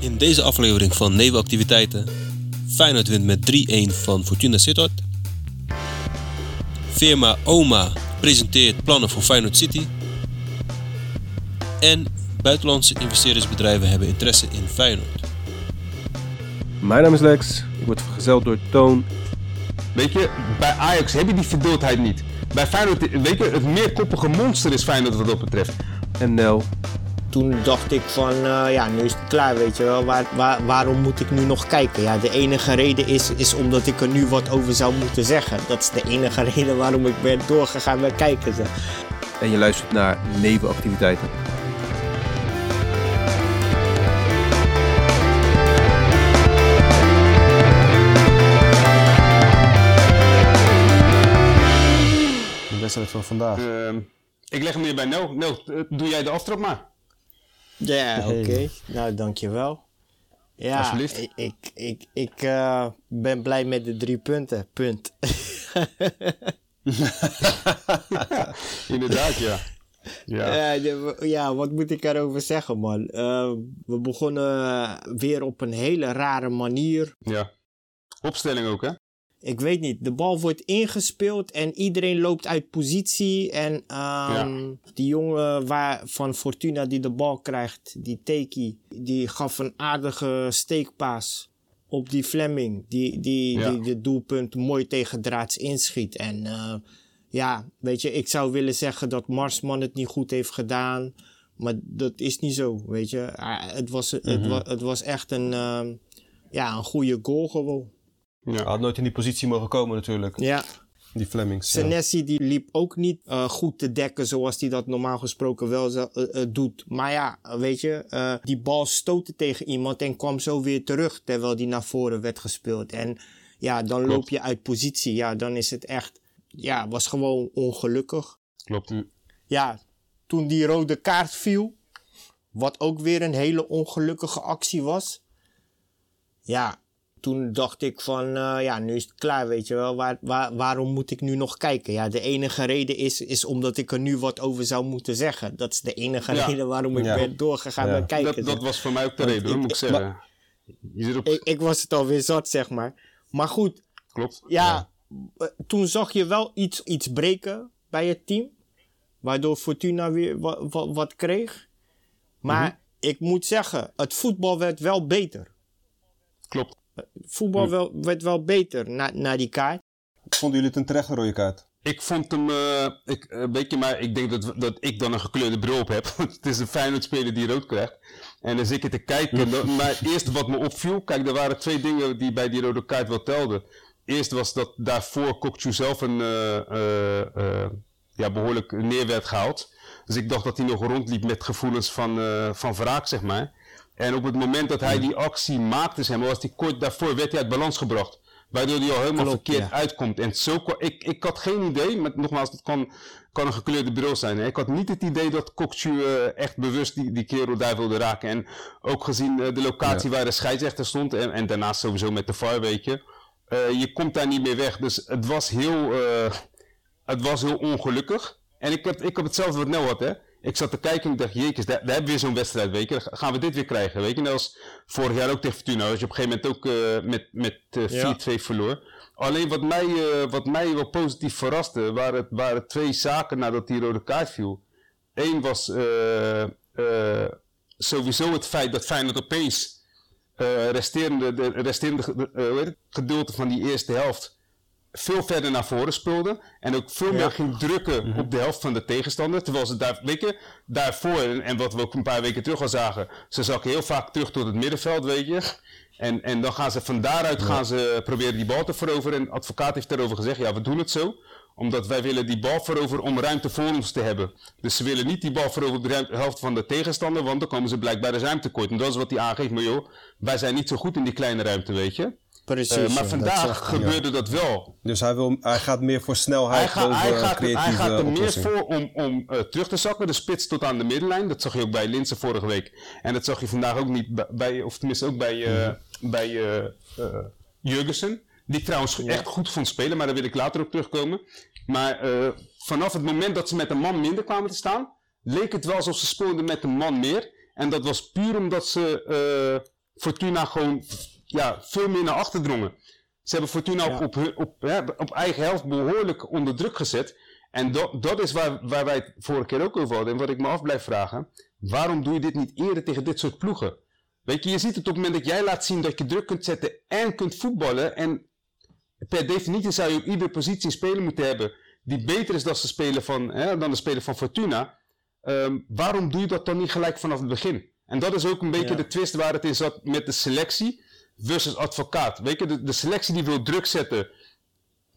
In deze aflevering van Nevenactiviteiten. Feyenoord wint met 3-1 van Fortuna Sittard. Firma OMA presenteert plannen voor Feyenoord City. En buitenlandse investeringsbedrijven hebben interesse in Feyenoord. Mijn naam is Lex, ik word vergezeld door Toon. Weet je, bij Ajax heb je die verdeeldheid niet. Bij Feyenoord, weet je, het meerkoppige monster is Feyenoord wat dat betreft. En Nel. Toen dacht ik van, eh, ja, nu is het klaar, weet je wel. Waar, waar, waarom moet ik nu nog kijken? Ja, de enige reden is, is omdat ik er nu wat over zou moeten zeggen. Dat is de enige reden waarom ik ben doorgegaan met kijken. Zeg. En je luistert naar Nevenactiviteiten. De wedstrijd van vandaag. Ehm, ik leg hem weer bij Nel. Nel, eh, doe jij de aftrap maar. Ja, oké. Nou, dankjewel. Ja, Alsjeblieft. ik, ik, ik, ik eh, ben blij met de drie punten. Punt. Inderdaad, ja. Ja. Ja, wat moet ik erover zeggen, man? Eh, we begonnen weer op een hele rare manier. ja. Opstelling ook, hè? Ik weet niet, de bal wordt ingespeeld en iedereen loopt uit positie. En ehm, die jongen waar, van Fortuna die de bal krijgt, die Teki, die gaf een aardige steekpaas op die Fleming. Die, die, Ja. die de doelpunt mooi tegen draads inschiet. En eh, ja, weet je, ik zou willen zeggen dat Marsman het niet goed heeft gedaan. Maar dat is niet zo, weet je. Ah, het, was, het, wa- het was echt een, ehm, ja, een goede goal gewoon. Hij Ja. had nooit in die positie mogen komen natuurlijk. Ja, Die Flemings. ja. Senesi die liep ook niet eh, goed te dekken zoals hij dat normaal gesproken wel eh, eh, doet. Maar ja, weet je, die bal stootte tegen iemand en kwam zo weer terug terwijl die naar voren werd gespeeld. En ja, dan Klopt. loop je uit positie. Ja, dan is het echt, ja, was gewoon ongelukkig. Klopt. Ja, toen die rode kaart viel, wat ook weer een hele ongelukkige actie was. Ja, toen dacht ik van, eh, ja, nu is het klaar, weet je wel. Waar, waar, waarom moet ik nu nog kijken? Ja, de enige reden is, is omdat ik er nu wat over zou moeten zeggen. Dat is de enige Ja. reden waarom ik Ja. ben doorgegaan Ja. met kijken. Dat, was voor mij ook de reden, ik- moet ik zeggen. Je zit op... ik, ik was het alweer zat, zeg maar. Maar goed, Klopt. ja, eh, toen zag je wel iets, iets breken bij het team. Waardoor Fortuna weer wat, wat, wat kreeg. Maar Mhm. ik moet zeggen, het voetbal werd wel beter. Klopt. Voetbal wel, werd wel beter na, na die kaart. Vonden jullie het een terechte rode kaart? Ik vond hem, eh, ik, eh, weet je, maar ik denk dat, dat ik dan een gekleurde bril op heb. Want het is een Feyenoord speler die rood krijgt. En dan zit ik te kijken. maar eerst wat me opviel, kijk, er waren twee dingen die bij die rode kaart wel telden. Eerst was dat daarvoor Kokchu zelf een eh, eh, eh, ja, behoorlijk neer werd gehaald. Dus ik dacht dat hij nog rondliep met gevoelens van, eh, van wraak, zeg maar. En op het moment dat hij die actie maakte, zeg maar, was hij kort daarvoor, werd hij uit balans gebracht. Waardoor hij al helemaal Klopt, verkeerd ja. uitkomt. En zo, ik, ik had geen idee, maar nogmaals, het kan, kan een gekleurde bril zijn. Hè. Ik had niet het idee dat Kokchu eh, echt bewust die, die kerel daar wilde raken. En ook gezien eh, de locatie waar de scheidsrechter stond, en, en daarnaast sowieso met de VAR, weet je. eh, je komt daar niet meer weg. Dus het was heel, het was heel ongelukkig. En ik heb, ik heb hetzelfde wat Nel had, hè. Ik zat te kijken en ik dacht, jeekes, daar, daar hebben we weer zo'n wedstrijd, weet je. Dan gaan we dit weer krijgen, weet je. Net als vorig jaar ook tegen Fortuna, als je op een gegeven moment ook eh, met, met eh, 4-2 verloor. Alleen wat mij, eh, wat mij wel positief verraste, waren, waren twee zaken nadat die rode kaart viel. Eén was eh, eh, sowieso het feit dat Feyenoord opeens eh resterende, de resterende ge- eh, hoe heet het, gedeelte van die eerste helft veel verder naar voren speelde. En ook veel meer ging drukken op de helft van de tegenstander. Terwijl ze daar, weet je, daarvoor, en, wat we ook een paar weken terug al zagen, ze zakken heel vaak terug tot het middenveld, weet je. En, en dan gaan ze van daaruit gaan ze proberen die bal te veroveren. En advocaat heeft daarover gezegd, ja, we doen het zo omdat wij willen die bal veroveren om ruimte voor ons te hebben. Dus ze willen niet die bal veroveren op de helft van de tegenstander, want dan komen ze blijkbaar de ruimte tekort. En dat is wat hij aangeeft, maar joh, wij zijn niet zo goed in die kleine ruimte, weet je. Precies. Eh, maar vandaag gebeurde dat wel. Dus hij, wil, hij gaat meer voor snelheid Hij, gaat- hij, gaat, creatieve hij gaat er meer voor om, om eh, terug te zakken, de spits tot aan de middenlijn. Dat zag je ook bij Linse vorige week. En dat zag je vandaag ook niet bij- of tenminste ook bij, eh Mhm. bij eh, eh, Jurgensen. Die ik trouwens echt goed vond spelen, maar daar wil ik later op terugkomen. Maar eh, vanaf het moment dat ze met een man minder kwamen te staan, leek het wel alsof ze speelden met een man meer. En dat was puur omdat ze eh, Fortuna gewoon ja, veel meer naar achter drongen. Ze hebben Fortuna Ja. op, op, hè, op eigen helft behoorlijk onder druk gezet. En dat, dat is waar, waar wij het vorige keer ook over hadden. En wat ik me af blijf vragen. Waarom doe je dit niet eerder tegen dit soort ploegen? Weet je, je ziet het op het moment dat jij laat zien dat je druk kunt zetten en kunt voetballen. En per definitie zou je op iedere positie een speler moeten hebben die beter is dan de speler van, hè, dan de speler van Fortuna. Ehm, waarom doe je dat dan niet gelijk vanaf het begin? En dat is ook een beetje Ja. de twist waar het in zat met de selectie versus advocaat. Weet je, de, de selectie die wil druk zetten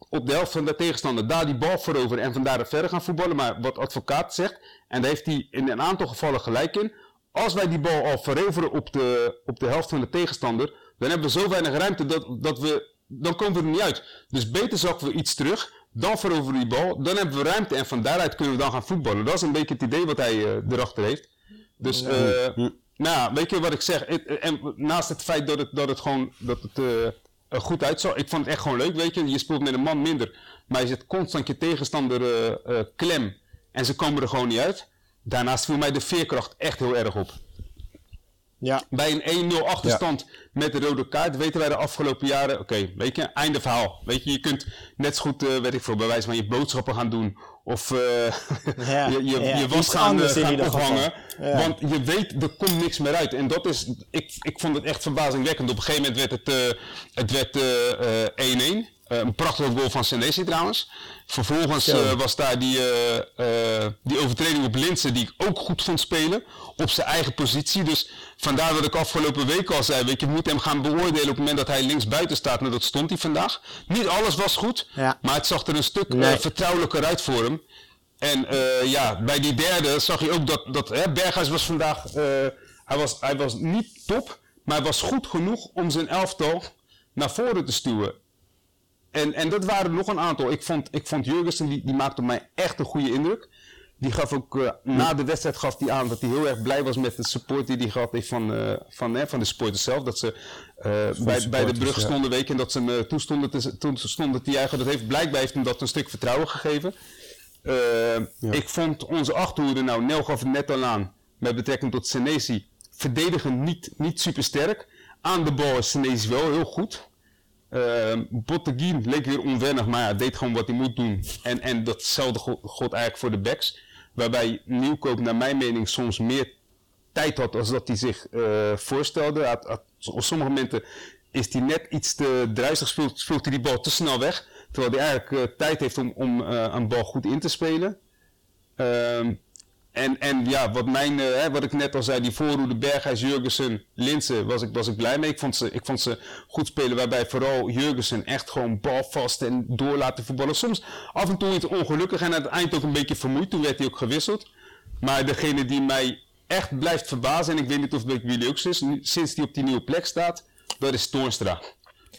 op de helft van de tegenstander, daar die bal veroveren en vandaar verder gaan voetballen. Maar wat advocaat zegt, en daar heeft hij in een aantal gevallen gelijk in. Als wij die bal al veroveren op de, op de helft van de tegenstander, dan hebben we zo weinig ruimte dat, dat we, dan komen we er niet uit. Dus beter zakken we iets terug, dan veroveren we die bal, dan hebben we ruimte en van daaruit kunnen we dan gaan voetballen. Dat is een beetje het idee wat hij eh, erachter heeft. Dus, eh, nou, weet je wat ik zeg? Het- en naast het feit dat het, dat het gewoon dat het, eh, goed uitzag, ik vond het echt gewoon leuk, weet je. Je speelt met een man minder, maar je zet constant je tegenstander eh, eh, klem en ze komen er gewoon niet uit. Daarnaast viel mij de veerkracht echt heel erg op. Ja, Bij een 1-0 achterstand met de rode kaart weten wij de afgelopen jaren, oké, weet je, einde verhaal. Weet je, je kunt net zo goed, eh weet ik veel, bij wijze van je boodschappen gaan doen. Of eh, Ja, je, je, ja, je was gaan, geval. ophangen. Ja. Want je weet, er komt niks meer uit. En dat is, ik, ik vond het echt verbazingwekkend. Op een gegeven moment werd het, eh, het werd eh, eh, 1-1. Eh, een prachtige goal van Senesi trouwens. Vervolgens eh, was daar die, eh, eh, die overtreding op Linsen die ik ook goed vond spelen. Op zijn eigen positie. Dus vandaar dat ik afgelopen week al zei. Weet je, moet hem gaan beoordelen op het moment dat hij links buiten staat. Nou, dat stond hij vandaag. Niet alles was goed. Ja. Maar het zag er een stuk Nee. vertrouwelijker uit voor hem. En ja, bij die derde zag je ook dat, dat hè, Berghuis was vandaag, hij, was, hij was niet top, maar hij was goed genoeg om zijn elftal naar voren te stuwen. En, en dat waren er nog een aantal. Ik vond, ik vond Jurgensen, die, die maakte op mij echt een goede indruk. Die gaf ook, eh, na de wedstrijd gaf hij aan dat hij heel erg blij was met de support die hij gehad heeft van, eh, van, hè, van de supporters zelf. Dat ze eh, bij, bij de brug ja. stonden week en dat ze hem toestonden, te, toestonden te juichen. Dat heeft, blijkbaar heeft hem dat een stuk vertrouwen gegeven. Ik vond onze achterhoede, nou Nel gaf het net al aan, met betrekking tot Senesi, verdedigen niet, niet super sterk. Aan de bal is Senesi wel heel goed. Uh, Botteguin leek weer onwennig, maar ja, deed gewoon wat hij moet doen. En, en datzelfde go- god eigenlijk voor de backs. Waarbij Nieuwkoop naar mijn mening soms meer tijd had als dat hij zich eh, voorstelde. Op sommige momenten is hij net iets te druistig, speelt, speelt hij die bal te snel weg. Terwijl hij eigenlijk eh, tijd heeft om, om eh, een bal goed in te spelen. Ehm, en, en ja, wat, mijn, eh, hè, wat ik net al zei, die voorhoede Berghuis, Jurgensen, Linsen, was ik, was ik blij mee. Ik vond, ze, ik vond ze goed spelen, waarbij vooral Jurgensen echt gewoon balvast en door laten voetballen. Soms af en toe iets ongelukkig en aan het eind ook een beetje vermoeid. Toen werd hij ook gewisseld. Maar degene die mij echt blijft verbazen, en ik weet niet of het bij jullie ook is, sinds hij op die nieuwe plek staat, dat is Toornstra.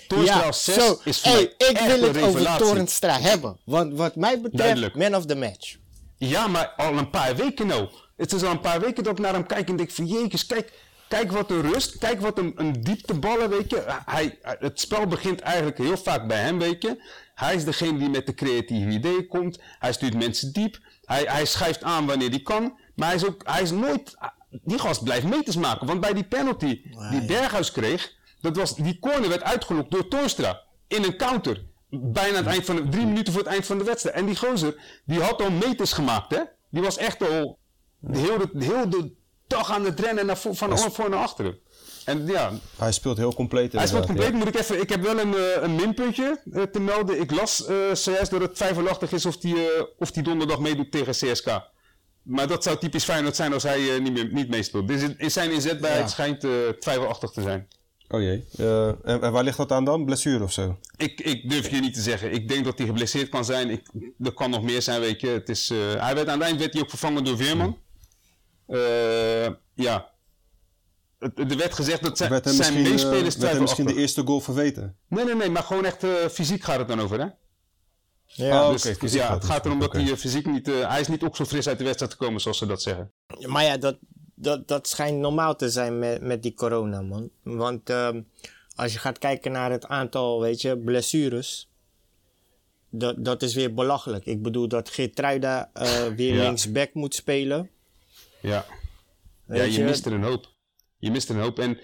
Toornstra ja als 6 zo. is voor Hey, ik wil een het over. Torenstra hebben. Want wat mij betreft, Duidelijk. man of the match. Ja, maar al een paar weken nou. Het is al een paar weken dat ik naar hem kijk en denk van jeekes, kijk, kijk wat een rust, kijk wat een, een diepteballen, weet je. Hij, het spel begint eigenlijk heel vaak bij hem, weet je. Hij is degene die met de creatieve ideeën komt. Hij stuurt mensen diep. Hij, hij schrijft aan wanneer hij kan. Maar hij is, ook, hij is nooit... Die gast blijft meters maken. Want bij die penalty die Berghuis kreeg... Dat was, die corner werd uitgelokt door Torstra. In een counter. Bijna het eind van de, drie minuten voor het eind van de wedstrijd. En die gozer, die had al meters gemaakt, hè. Die was echt al de hele, de dag aan het rennen naar, van voor naar achteren. En ja, Hij speelt heel compleet hij speelt compleet. Moet ik, even, ik heb wel een, eh, een minpuntje eh, te melden. Ik las eh, zojuist dat het twijfelachtig is of die, of die donderdag meedoet tegen CSK. Maar dat zou typisch Feyenoord zijn als hij niet, meer, niet meespeelt. Dus in- zijn inzetbaarheid Ja. schijnt twijfelachtig te zijn. Oh jee. Eh, en, en waar ligt dat aan dan? Blessure of zo? Ik, ik durf je niet te zeggen. Ik denk dat hij geblesseerd kan zijn. Ik, er kan nog meer zijn, weet je. Het is, eh, hij werd, aan het eind werd hij ook vervangen door Veerman. Eh, ja. Het- Er werd gezegd dat zijn, werd meespelers werd hem misschien de twijfelachtig. eerste goal verweten? Nee, nee, nee. Maar gewoon echt eh, fysiek gaat het dan over, hè? Ja. Oh, Dus, oké, dus ja, het gaat erom dat hij fysiek niet... eh, hij is niet ook zo fris uit de wedstrijd gekomen, zoals ze dat zeggen. Maar ja, dat, dat, dat schijnt normaal te zijn met, met die corona, man. Want ehm, als je gaat kijken naar het aantal, weet je, blessures. Dat, dat is weer belachelijk. Ik bedoel dat Geertruida eh weer Ja. linksback moet spelen. Ja. Weet ja, je je? mist er een hoop. Je mist er een hoop. En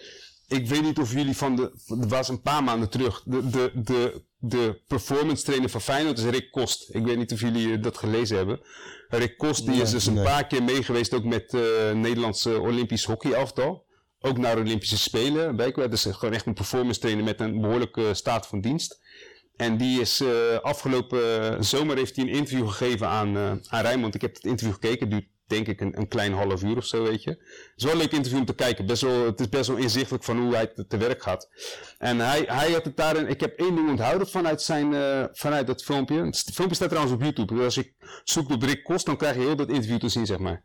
ik weet niet of jullie van de. Het was een paar maanden terug. De, de, de, de performance trainer van Feyenoord is Rick Kost. Ik weet niet of jullie dat gelezen hebben. Rick Kost die is dus een paar keer meegeweest ook met eh Nederlandse Olympisch hockeyelftal. Ook naar de Olympische Spelen. Bijkwaar. Dus gewoon echt een performance trainer met een behoorlijke staat van dienst. En die is eh, afgelopen zomer heeft hij een interview gegeven aan, eh aan Rijnmond. Ik heb het interview gekeken. Het duurt denk ik een, een klein half uur of zo, weet je. Het is wel een leuk interview om te kijken. Best wel, het is best wel inzichtelijk van hoe hij te, werk gaat. En hij, hij had het daarin... Ik heb één ding onthouden vanuit, zijn, eh, vanuit dat filmpje. Het filmpje staat trouwens op YouTube. Dus als je zoekt op Rick Kost, dan krijg je heel dat interview te zien, zeg maar.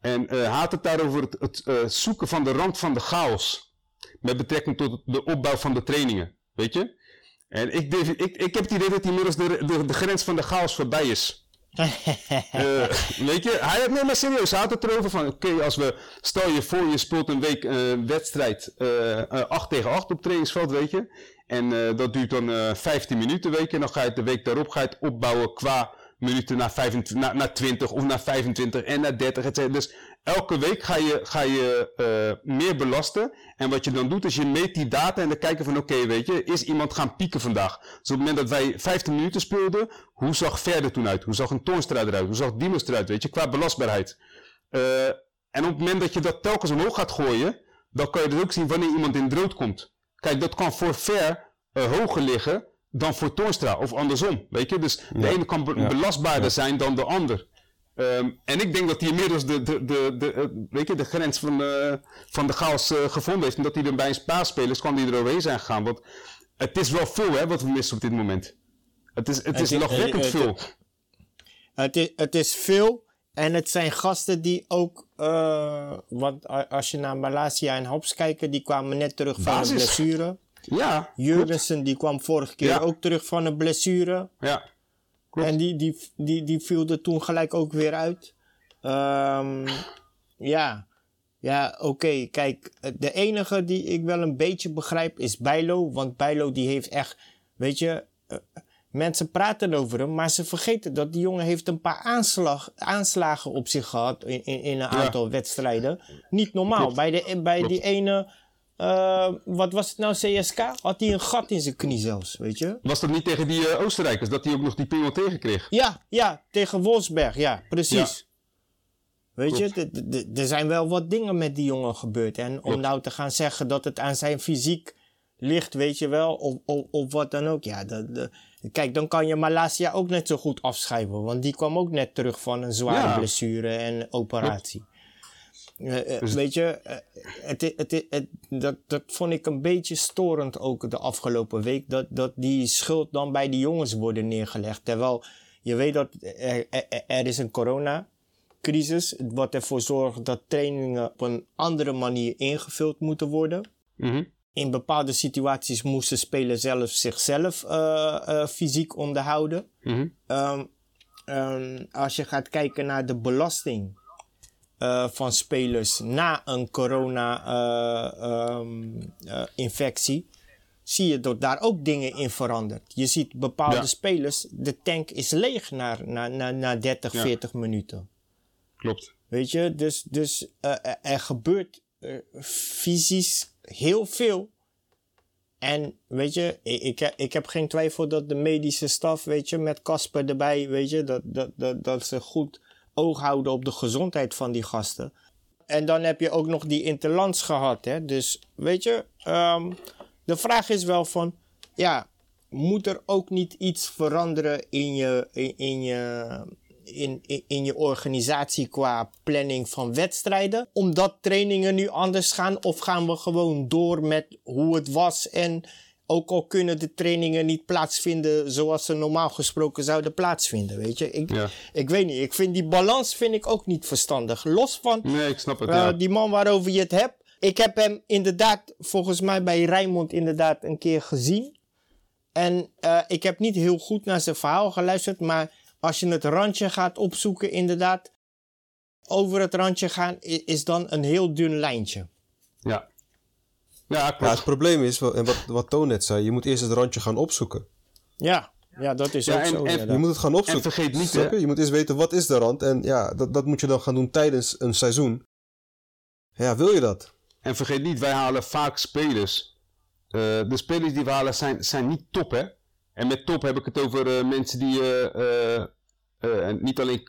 En hij had het daarover het, het eh, zoeken van de rand van de chaos. Met betrekking tot de opbouw van de trainingen. Weet je? En ik, ik, ik heb het idee dat inmiddels de, de, de grens van de chaos voorbij is. Eh, weet je, hij had, nee maar serieus, hij het erover van, oké, als we, stel je voor je speelt een week eh, wedstrijd eh, eh, 8 tegen 8 op trainingsveld, weet je. En dat duurt dan eh 15 minuten, weet. En dan ga je de week daarop ga je het opbouwen qua minuten naar, 25, naar, naar 20 of naar 25 en naar 30, et cetera. Dus elke week ga je, ga je eh, meer belasten. En wat je dan doet, is je meet die data en dan kijken van, oké, weet je, is iemand gaan pieken vandaag? Dus op het moment dat wij 15 minuten speelden, hoe zag Verder toen uit? Hoe zag een Toornstra eruit? Hoe zag Diemers eruit, weet je, qua belastbaarheid? Eh, en op het moment dat je dat telkens omhoog gaat gooien, dan kan je dus ook zien wanneer iemand in het rood komt. Kijk, dat kan voor Ver eh, hoger liggen dan voor Toornstra, of andersom, weet je. Dus de ene kan be- Ja. belastbaarder zijn dan de ander. Ehm, en ik denk dat hij inmiddels de, de, de, de, eh, weet je, de grens van, eh, van de chaos eh, gevonden heeft. En dat hij er bij een spaarspelers kan die er overheen zijn gegaan. Want het is wel veel hè, wat we missen op dit moment. Het is, het is lachwekkend veel. Het is, het is veel en het zijn gasten die ook, eh, want als je naar Malaysia en Hops kijkt, die kwamen net terug van Basis. een blessure. Ja, Jurgensen die kwam vorige keer Ja. ook terug van een blessure. ja. Klopt. En die, die, die, die viel er toen gelijk ook weer uit. Ehm, ja, ja oké. Kijk, de enige die ik wel een beetje begrijp is Bijlo. Want Bijlo die heeft echt, weet je... eh, mensen praten over hem, maar ze vergeten dat die jongen heeft een paar aanslag, aanslagen op zich gehad in, in, in een aantal wedstrijden. Niet normaal. Klopt. Bij, de, bij Klopt. die ene, eh, wat was het nou, CSK? Had hij een gat in zijn knie zelfs, weet je? Was dat niet tegen die eh, Oostenrijkers dat hij ook nog die pingel tegenkreeg? Ja, ja, tegen Wolfsberg, ja, precies. Ja. Weet je, Klopt. er zijn wel wat dingen met die jongen gebeurd. En om Klopt. nou te gaan zeggen dat het aan zijn fysiek ligt, weet je wel, of, of, of wat dan ook. Ja, dat, dat- kijk, dan kan je Malasia ook net zo goed afschrijven. Want die kwam ook net terug van een zware Ja. blessure en operatie. Eh, eh, Dus- Weet je, eh, het, het, het, dat, dat vond ik een beetje storend ook de afgelopen week. Dat, dat die schuld dan bij die jongens worden neergelegd. Terwijl je weet dat er, er, er is een coronacrisis. Wat ervoor zorgt dat trainingen op een andere manier ingevuld moeten worden. Mhm. In bepaalde situaties moesten spelers zelf zichzelf fysiek onderhouden. Mhm. Ehm, ehm, als je gaat kijken naar de belasting eh, van spelers na een corona-infectie, zie je dat daar ook dingen in verandert. Je ziet bepaalde Ja. spelers, de tank is leeg na, na, na, na 30, Ja. 40 minuten. Klopt. Weet je, dus, dus eh, er- gebeurt eh, fysisch heel veel. En weet je, ik, ik heb geen twijfel dat de medische staf, weet je, met Casper erbij, weet je, dat, dat, dat, dat ze goed oog houden op de gezondheid van die gasten. En dan heb je ook nog die interlands gehad, hè. Dus, weet je, ehm, de vraag is wel van, ja, moet er ook niet iets veranderen in je, in, je, in, in, in je organisatie qua planning van wedstrijden? Omdat trainingen nu anders gaan? Of gaan we gewoon door met hoe het was en ook al kunnen de trainingen niet plaatsvinden zoals ze normaal gesproken zouden plaatsvinden, weet je? Ik, Ja. ik weet niet, ik vind die balans vind ik ook niet verstandig. Los van Nee, ik snap het. eh, ja. die man waarover je het hebt. Ik heb hem inderdaad, volgens mij bij Rijnmond inderdaad een keer gezien. En eh, ik heb niet heel goed naar zijn verhaal geluisterd. Maar als je het randje gaat opzoeken, inderdaad. Over het randje gaan is dan een heel dun lijntje. Ja. Ja, het probleem is, en wat, wat Toon net zei, je moet eerst het randje gaan opzoeken. Ja, ja dat is Ja, ook en- zo. en-. Je moet het gaan opzoeken. En vergeet niet, je? Je moet eerst weten, wat is de rand? En ja, dat, dat moet je dan gaan doen tijdens een seizoen. Ja, wil je dat? En vergeet niet, wij halen vaak spelers. Eh, de spelers die we halen zijn, zijn niet top, hè. En met top heb ik het over eh, mensen die eh, en niet alleen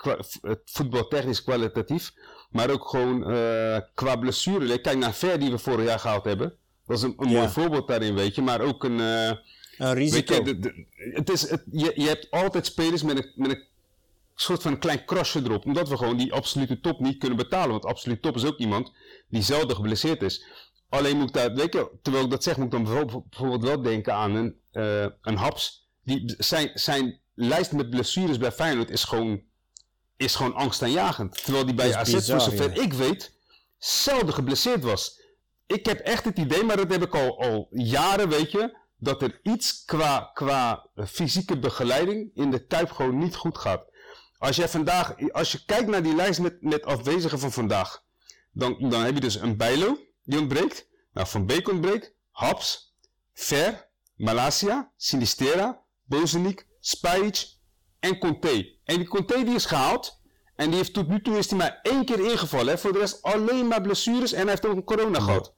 voetbaltechnisch kwalitatief, maar ook gewoon eh, qua blessure. Kijk naar Ver die we vorig jaar gehaald hebben. Dat is een, een Ja. mooi voorbeeld daarin, weet je. Maar ook een... eh, Een Weet risico. je, de- de- het is, het, je, je hebt altijd spelers met een, met een soort van klein krasje erop. Omdat we gewoon die absolute top niet kunnen betalen. Want absolute top is ook iemand die zelden geblesseerd is. Alleen moet ik daar, weet je, terwijl ik dat zeg, moet ik dan bijvoorbeeld, wel denken aan een, eh, een Haps. Die, zijn, zijn lijst met blessures bij Feyenoord is gewoon, is gewoon angstaanjagend. Terwijl die bij AZ, voor zover ja. ik weet, zelden geblesseerd was. Ik heb echt het idee, maar dat heb ik al, jaren, weet je, dat er iets qua, qua fysieke begeleiding in de Kuip gewoon niet goed gaat. Als, jij vandaag, als je kijkt naar die lijst met, met afwezigen van vandaag, dan, dan heb je dus een Bijlo, die ontbreekt. Nou, Van Beek ontbreekt, Haps, Ver, Malasia, Sinistera, Bozenik, Spajic en Conte. En die Conte die is gehaald. En die heeft tot nu toe is hij maar één keer ingevallen. Hè. Voor de rest alleen maar blessures en hij heeft ook een corona gehad.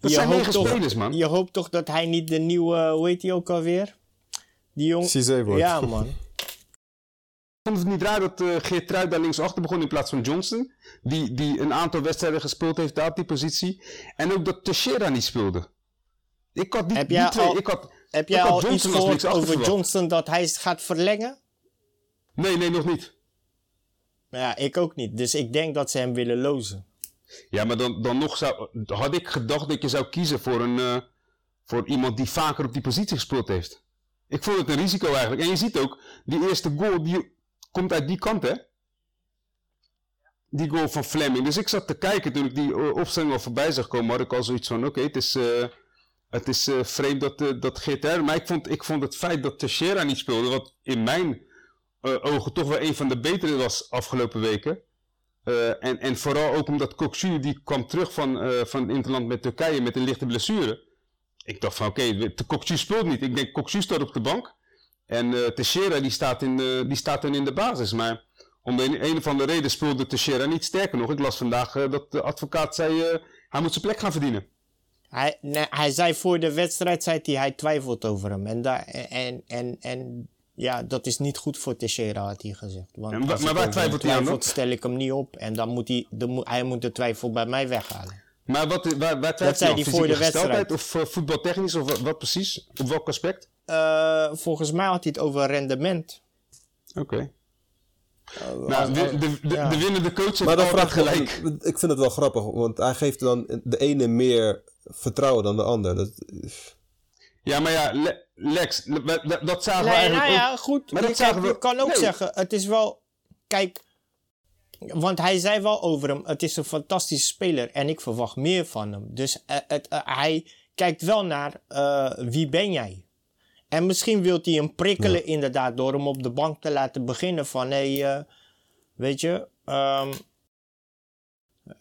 Dat je, zijn negen toch, spelers, man. je hoopt toch dat hij niet de nieuwe, hoe heet hij ook alweer? Die jong... Cizé wordt. Ja, man. vond het niet raar dat uh, Geertruid daar linksachter begon in plaats van Johnson. Die, die een aantal wedstrijden gespeeld heeft daar op die positie. En ook dat Teixeira niet speelde. Ik had die, Heb die twee... al- ik had, Heb ik jij had al iets Johnson als gehoord over verwacht. Johnson dat hij gaat verlengen? Nee, nee, nog niet. Ja, ik ook niet. Dus ik denk dat ze hem willen lozen. Ja, maar dan, dan nog zou, had ik gedacht dat je zou kiezen voor, een, eh, voor iemand die vaker op die positie gespeeld heeft. Ik vond het een risico eigenlijk. En je ziet ook, die eerste goal die komt uit die kant, hè? Die goal van Fleming. Dus ik zat te kijken toen ik die eh, opstelling al voorbij zag komen, had ik al zoiets van: oké, het is, eh, het is vreemd dat, dat. Maar ik vond, ik vond het feit dat Teixeira niet speelde, wat in mijn eh, ogen toch wel een van de betere was afgelopen weken. Eh, en, en vooral ook omdat Koksu die kwam terug van, eh, van het interland met Turkije met een lichte blessure. Ik dacht van oké, de Koksu speelt niet. Ik denk Koksu staat op de bank. En eh Teixeira die staat, in die staat dan in de basis. Maar om de een, of andere reden speelde Teixeira niet. Sterker nog, ik las vandaag dat de advocaat zei hij moet zijn plek gaan verdienen. Hij, nee, hij zei voor de wedstrijd, zei hij, hij twijfelt over hem. En, daar, en, en, en ja, dat is niet goed voor Teixeira, had hij gezegd. Want als maar ik waar twijfelt hij aan stel ik hem niet op. En dan moet hij, moet, hij moet de twijfel bij mij weghalen. Maar wat, waar, waar twijfelt zei hij voor de wedstrijd. Of eh, voetbaltechnisch? Of wat, wat precies? Op welk aspect? Eh, volgens mij had hij het over rendement. Oké. als- nou, de, de, de, ja. de winnende coach heeft Maar dan altijd vraag ik, gelijk. ik vind het wel grappig, want hij geeft dan de ene meer vertrouwen dan de ander. Dat, Ja, maar ja, Le- Lex, le- we- dat, zagen we Nee, eigenlijk nou ook. ja, goed. Maar dat kijk, zagen we- je kan ook Nee. zeggen, het is wel... Kijk, want hij zei wel over hem, het is een fantastische speler en ik verwacht meer van hem. Dus eh, het, eh, hij kijkt wel naar eh, wie ben jij? En misschien wil hij hem prikkelen inderdaad door hem op de bank te laten beginnen van... Hé, hey, weet je... ehm, eh,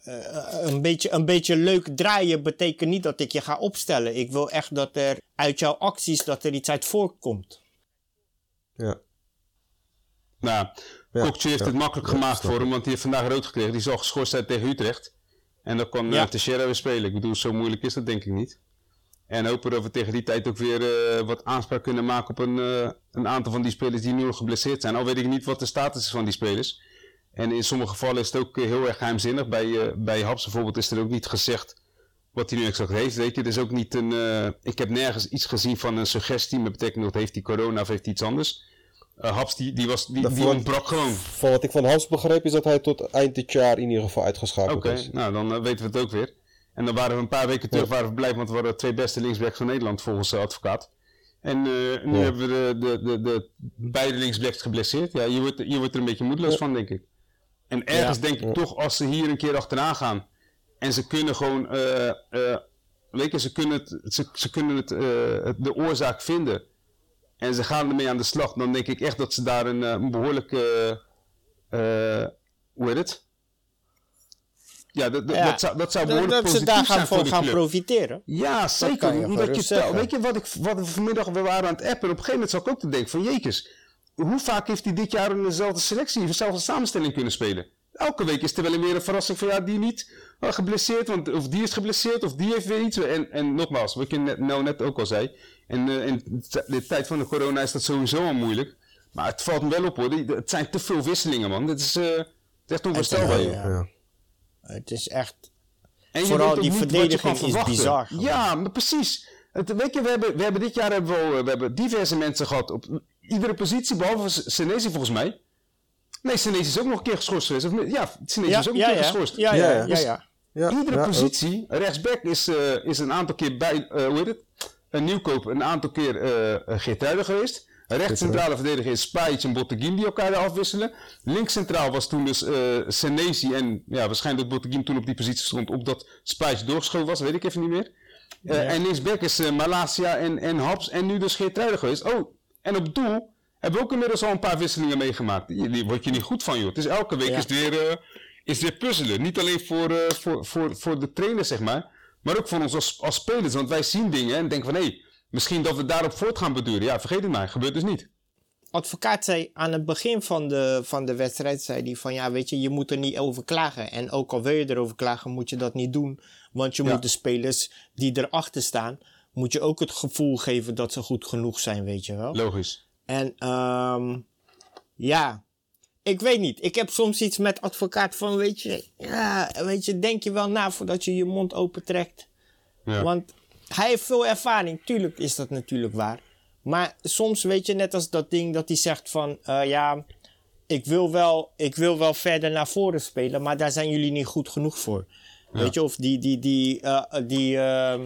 een, beetje, een beetje leuk draaien betekent niet dat ik je ga opstellen. Ik wil echt dat er uit jouw acties dat er iets uit voortkomt. ja. Nou, Ja, Kokcu heeft ja. het makkelijk Ja, gemaakt voor hem, want die heeft vandaag rood gekregen. Die zal geschorst zijn tegen Utrecht. En dan kan Ja. ja. Teixeira weer spelen. Ik bedoel, zo moeilijk is dat denk ik niet. En hopen dat we tegen die tijd ook weer eh, wat aanspraak kunnen maken op een, eh, een aantal van die spelers die nu nog geblesseerd zijn. Al weet ik niet wat de status is van die spelers. En in sommige gevallen is het ook eh, heel erg geheimzinnig. Bij, eh bij Haps bijvoorbeeld is er ook niet gezegd wat hij nu exact heeft. Weet je, er is ook niet een. eh, ik heb nergens iets gezien van een suggestie met betrekking tot heeft hij corona of heeft hij iets anders. Eh, Haps die, die, was, die, die Daarvoor- ontbrak gewoon. Van wat ik van Hans begreep is dat hij tot eind dit jaar in ieder geval uitgeschakeld Oké, is. nou dan weten we het ook weer. En dan waren we een paar weken terug waren we blij, want we waren de twee beste linksbacks van Nederland volgens de advocaat. En nu Ja. hebben we de, de, de, de beide linksbacks geblesseerd. Ja, je wordt, je wordt er een beetje moedeloos van, denk ik. En ergens Ja. denk ik toch, als ze hier een keer achteraan gaan en ze kunnen gewoon, eh, eh, weet je, ze kunnen, het, ze, ze kunnen het, eh, het- de oorzaak vinden en ze gaan ermee aan de slag, dan denk ik echt dat ze daar een, eh, een behoorlijke, eh, hoe heet het? Ja, dat, dat, Ja, dat zou, dat zou Dat, behoorlijk dat ze positief daar zijn gaan voor voor de gaan club. profiteren. Ja, zeker. je Omdat je, weet je wat, ik, wat we vanmiddag we waren aan het appen. En op een gegeven moment zat ik ook te denken van jekes. Hoe vaak heeft hij dit jaar in dezelfde selectie, dezelfde samenstelling kunnen spelen? elke week is er wel weer een verrassing van ja, die niet uh, geblesseerd, want, of die is geblesseerd, of die heeft weer iets. En, en nogmaals, wat je net, nou net ook al zei, en uh, in de tijd van de corona is dat sowieso al moeilijk. Maar het valt me wel op hoor, het zijn te veel wisselingen man. Het is, uh, het is echt onvoorstelbaar. Ja, ja. Het is echt... En Vooral die verdediging is bizar. Ja, maar precies. Het, weet je, we hebben, we hebben dit jaar hebben we, we hebben diverse mensen gehad op iedere positie, behalve Senesi volgens mij. Nee, Senesi is ook nog een keer geschorst geweest. Of, ja, Senesi ja, is ook ja, een keer geschorst. Ja, ja, ja. Dus ja, iedere positie, rechtsback is, uh, is een aantal keer bij, uh, hoe heet het? Een nieuwkoop, een aantal keer uh, Geertruiden geweest. Rechtscentrale verdediger is Spijtje en Botteguin die elkaar afwisselen. Linkscentraal was toen dus uh, Senesi en ja, waarschijnlijk dat Botteguin toen op die positie stond, opdat Spijtje doorgeschoven was, weet ik even niet meer. Uh, ja. En linksback is uh, Malasia en, en Haps en nu dus Geertruiden geweest. Oh, en op doel hebben we ook inmiddels al een paar wisselingen meegemaakt. Die word je niet goed van, joh. Het is elke week ja. is, weer, uh, is weer puzzelen. Niet alleen voor, uh, voor, voor, voor de trainers, zeg maar. Maar ook voor ons als, als spelers. Want wij zien dingen en denken van... hé, hey, misschien dat we daarop voort gaan beduren. Ja, vergeet het maar. Gebeurt dus niet. Advocaat zei aan het begin van de, van de wedstrijd... zei hij van ja, weet je, je moet er niet over klagen. En ook al wil je erover klagen, moet je dat niet doen. Want je ja. moet de spelers die erachter staan... moet je ook het gevoel geven dat ze goed genoeg zijn, weet je wel. Logisch. En um, ja, ik weet niet. Ik heb soms iets met advocaat van, weet je, ja, weet je, denk je wel na voordat je je mond opentrekt. Ja. Want hij heeft veel ervaring, tuurlijk is dat natuurlijk waar. Maar soms weet je, net als dat ding dat hij zegt van, uh, ja, ik wil, wel, ik wil wel verder naar voren spelen, maar daar zijn jullie niet goed genoeg voor. Ja. Weet je, of die, die, die, uh, die, uh,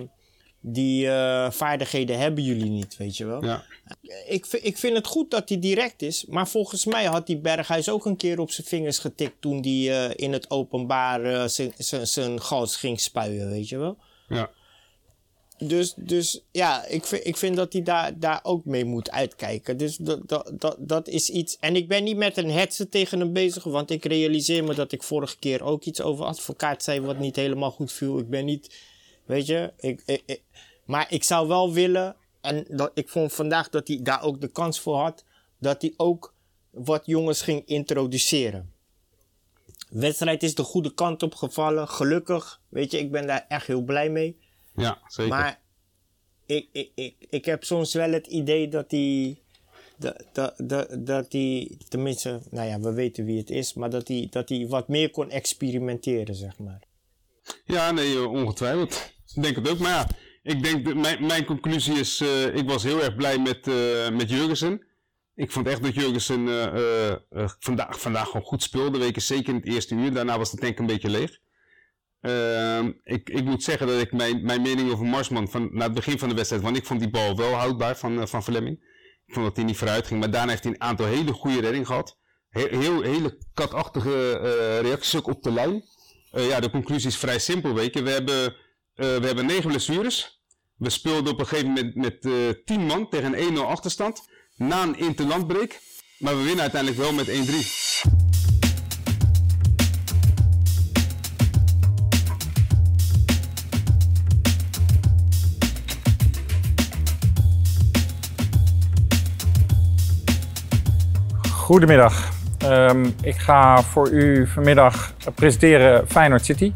die uh, vaardigheden hebben jullie niet, weet je wel. Ja. Ik, ik vind het goed dat hij direct is, maar volgens mij had die Berghuis ook een keer op zijn vingers getikt toen hij uh, in het openbaar uh, zijn gas ging spuien, weet je wel. Ja. Dus, dus ja, ik vind, ik vind dat hij daar, daar ook mee moet uitkijken. Dus dat, dat, dat, dat is iets. En ik ben niet met een hetze tegen hem bezig, want ik realiseer me dat ik vorige keer ook iets over advocaat zei wat niet helemaal goed viel. Ik ben niet, weet je, ik, ik, ik maar ik zou wel willen, en dat, ik vond vandaag dat hij daar ook de kans voor had, dat hij ook wat jongens ging introduceren. De wedstrijd is de goede kant op gevallen, gelukkig. Weet je, ik ben daar echt heel blij mee. Ja, zeker. Maar ik, ik, ik, ik heb soms wel het idee dat hij, dat, dat, dat, dat hij, tenminste, nou ja, we weten wie het is, maar dat hij, dat hij wat meer kon experimenteren, zeg maar. Ja, nee, ongetwijfeld. Ik denk het ook, maar ja, ik denk, de, mijn, mijn conclusie is, uh, ik was heel erg blij met, uh, met Jurgensen. Ik vond echt dat Jurgensen uh, vandaag, vandaag gewoon goed speelde. Weken zeker in het eerste uur. Daarna was de tank een beetje leeg. Ehm, ik, ik moet zeggen dat ik mijn, mijn mening over Marsman van, na het begin van de wedstrijd, want ik vond die bal wel houdbaar van, van Fleming. Ik vond dat hij niet vooruit ging, maar daarna heeft hij een aantal hele goede reddingen gehad. Heel, heel, hele katachtige reacties ook op de lijn. ja, de conclusie is vrij simpel, weet. We hebben uh, we hebben negen blessures. We speelden op een gegeven moment met uh, 10 man tegen een 1-0 achterstand. Na een interlandbreak. Maar we winnen uiteindelijk wel met 1-3. Goedemiddag. Um, ik ga voor u vanmiddag presenteren Feyenoord City.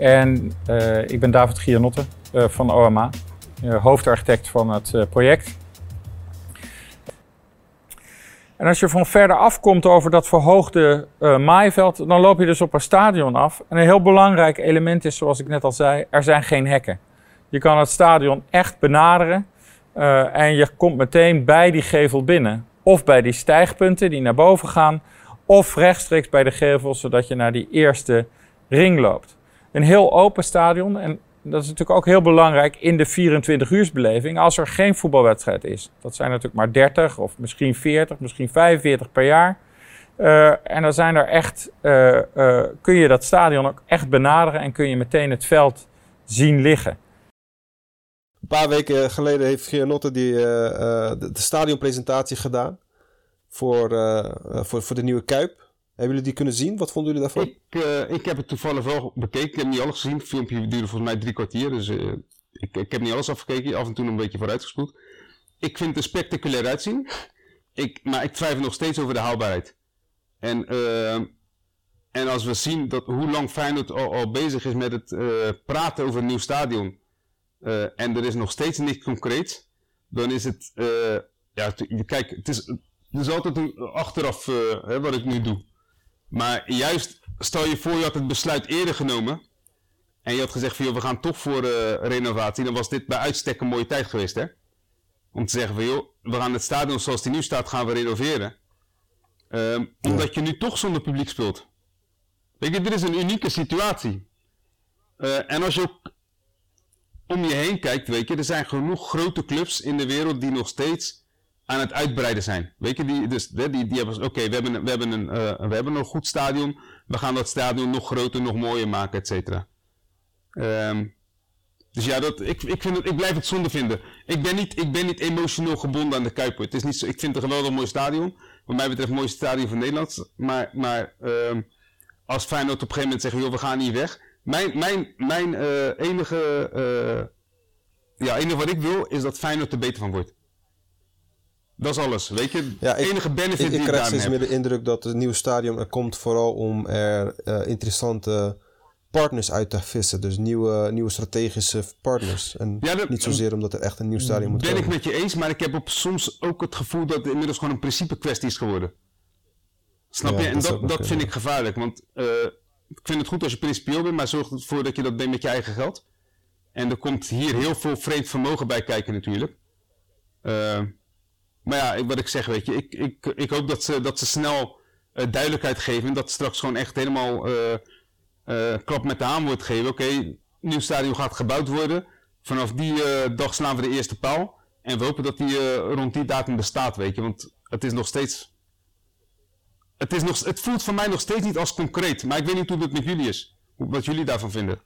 En uh, ik ben David Gianotte uh, van OMA, uh, hoofdarchitect van het project. En als je van verder afkomt over dat verhoogde maaiveld, dan loop je dus op een stadion af. En een heel belangrijk element is, zoals ik net al zei, er zijn geen hekken. Je kan het stadion echt benaderen en je komt meteen bij die gevel binnen. Of bij die stijgpunten die naar boven gaan, of rechtstreeks bij de gevel, zodat je naar die eerste ring loopt een heel open stadion. En dat is natuurlijk ook heel belangrijk in de 24-uursbeleving als er geen voetbalwedstrijd is. Dat zijn natuurlijk maar 30 of misschien 40, misschien 45 per jaar. Uh, en dan zijn er echt, uh, uh, kun je dat stadion ook echt benaderen en kun je meteen het veld zien liggen. Een paar weken geleden heeft Gianotte die, de, de stadionpresentatie gedaan voor, voor, voor de nieuwe Kuip. Hebben jullie die kunnen zien? Wat vonden jullie daarvan? Ik, uh, ik heb het toevallig wel bekeken. Ik heb niet alles gezien. Het filmpje duurde volgens mij drie kwartier. Dus uh, ik, ik heb niet alles afgekeken. Af en toe een beetje vooruitgespoeld. Ik vind het er spectaculair uitzien. Ik, maar ik twijfel nog steeds over de haalbaarheid. En uh, En als we zien dat, hoe lang Feyenoord al, bezig is met het eh, praten over een nieuw stadion. eh, en er is nog steeds niks concreet. Dan is het, eh, ja, kijk, het is, het altijd een achteraf eh, hè, wat ik nu doe. Maar juist, stel je voor je had het besluit eerder genomen. En je had gezegd van, joh, we gaan toch voor eh, renovatie. Dan was dit bij uitstek een mooie tijd geweest, hè? Om te zeggen van, joh, we gaan het stadion zoals die nu staat, gaan we renoveren. Ehm, Omdat je nu toch zonder publiek speelt. Weet je, dit is een unieke situatie. Eh, en als je ook om je heen kijkt, weet je, er zijn genoeg grote clubs in de wereld die nog steeds aan het uitbreiden zijn. Weet je, die, dus, die, die hebben, oké, we, hebben, we, hebben een, eh, we hebben een goed stadion, we gaan dat stadion nog groter, nog mooier maken, et cetera. Ehm, dus ja, dat, ik, ik, vind ik blijf het zonde vinden. Ik ben, niet, ik ben niet emotioneel gebonden aan de Kuiper. Het is niet zo, ik vind het een geweldig mooi stadion. Wat mij betreft het mooiste stadion van Nederland. Maar, maar ehm, als Feyenoord op een gegeven moment zegt, joh, we gaan niet weg. Mijn, mijn, mijn eh, enige, eh, ja, enige wat ik wil, is dat Feyenoord er beter van wordt. Dat is alles, weet je. Ja, ik- enige benefit Ik, die ik ik krijg steeds meer de indruk dat het nieuwe stadion er komt vooral om er eh, interessante partners uit te vissen. Dus nieuwe, nieuwe strategische partners. En Ja, dat- niet zozeer omdat er echt een nieuw stadion moet Ben ik komen. met je eens, maar ik heb op soms ook het gevoel dat het inmiddels gewoon een principe kwestie is geworden. Snap Ja, je? En dat dat, vind ik gevaarlijk. Want eh, ik vind het goed als je principieel bent, maar zorg ervoor dat je dat bent met je eigen geld. En er komt hier heel veel vreemd vermogen bij kijken natuurlijk. Eh, maar ja, wat ik zeg, weet je, ik, ik, ik hoop dat ze, dat ze snel eh, duidelijkheid geven. En dat straks gewoon echt helemaal eh, eh, klap met de haan wordt gegeven. Oké, nieuw stadion gaat gebouwd worden. Vanaf die dag slaan we de eerste paal. En we hopen dat die rond die datum bestaat, weet je. Want het is nog steeds... Het, is nog, het voelt voor mij nog steeds niet als concreet. Maar ik weet niet hoe dat met jullie is. Wat jullie daarvan vinden.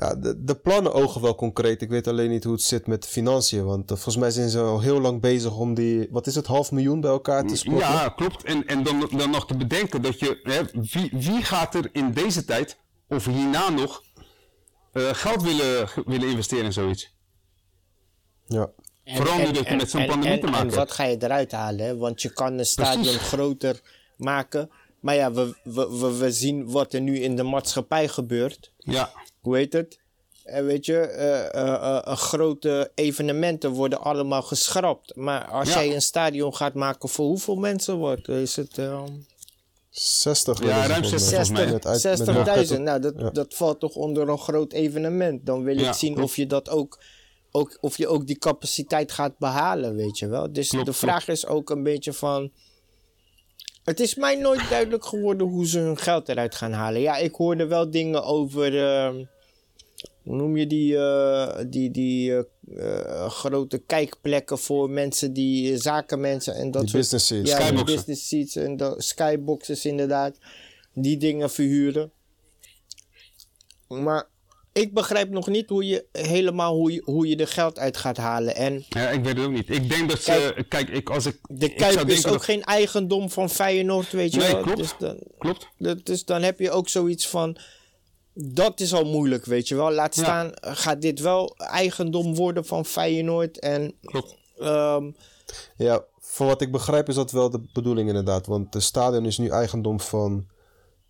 Ja, de, de plannen ogen wel concreet. Ik weet alleen niet hoe het zit met de financiën. Want eh, volgens mij zijn ze al heel lang bezig om die, wat is het, half miljoen bij elkaar te sprokkelen. Ja, klopt. En, en dan, dan nog te bedenken dat je... Hè, wie, wie gaat er in deze tijd, of hierna nog, eh, geld willen, willen investeren in zoiets? Ja. En- Vooral nu en- dat je met zo'n pandemie en- te maken En wat ga je eruit halen? Hè? Want je kan een stadion Precies. groter maken. Maar ja, we, we, we, we zien wat er nu in de maatschappij gebeurt. Ja, Hoe heet het? En weet je, eh, eh, eh, eh, grote evenementen worden allemaal geschrapt. Maar als Ja. jij een stadion gaat maken voor hoeveel mensen wordt, is het ehm, 60 Ja, ruim volgens mij. 60 volgens mij. Met uit- 60 met 60.000. nog- Nou, dat, Ja. dat valt toch onder een groot evenement. Dan wil Ja, ik zien klopt. of je dat ook, ook, of je ook die capaciteit gaat behalen, weet je wel. Dus Klopt, de vraag is ook een beetje van. Het is mij nooit duidelijk geworden hoe ze hun geld eruit gaan halen. Ja, ik hoorde wel dingen over. Hoe noem je die, eh, die, die eh, eh, grote kijkplekken voor mensen die zakenmensen en dat Die soort business seats. ja, die business seats en de skyboxes inderdaad. Die dingen verhuren. Maar ik begrijp nog niet hoe je helemaal hoe je, hoe je er geld uit gaat halen. En ja, ik weet het ook niet. Ik denk dat ze... Kijk, ik, als ik... de ik Kuip zou is ook dat- geen eigendom van Feyenoord, weet je Nee, wel. klopt. Dus dan, Klopt. dat- dus dan heb je ook zoiets van... Dat is al moeilijk, weet je wel. Laat staan, eh, gaat dit wel eigendom worden van Feyenoord? En Klopt. ehm, Ja, van wat ik begrijp is dat wel de bedoeling inderdaad. Want de stadion is nu eigendom van...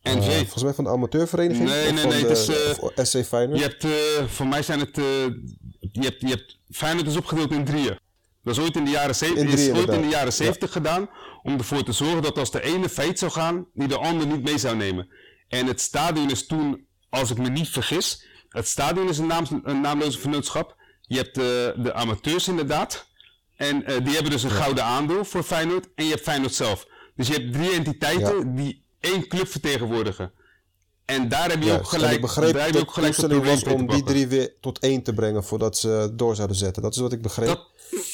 eh, NV. volgens mij van de amateurvereniging? Nee, nee, van nee, de, het is, eh, SC Feyenoord? Je hebt, eh, voor mij zijn het, eh, je hebt, je hebt, Feyenoord is opgedeeld in drieën. Dat is ooit in de jaren, zeven- In drieën, is ooit in de jaren 70 gedaan, om ervoor te zorgen dat als de ene failliet zou gaan, die de ander niet mee zou nemen. En het stadion is toen, als ik me niet vergis, het stadion is een, naam, een naamloze vernootschap. Je hebt de, de amateurs inderdaad, en eh, die hebben dus een gouden aandeel voor Feyenoord, en je hebt Feyenoord zelf. Dus je hebt drie entiteiten die één club vertegenwoordigen. En daar heb je Juist. ook En gelijk, ik begreep daar heb dat je ook gelijk was om die drie weer tot één te brengen voordat ze door zouden zetten. Dat is wat ik begreep. Dat-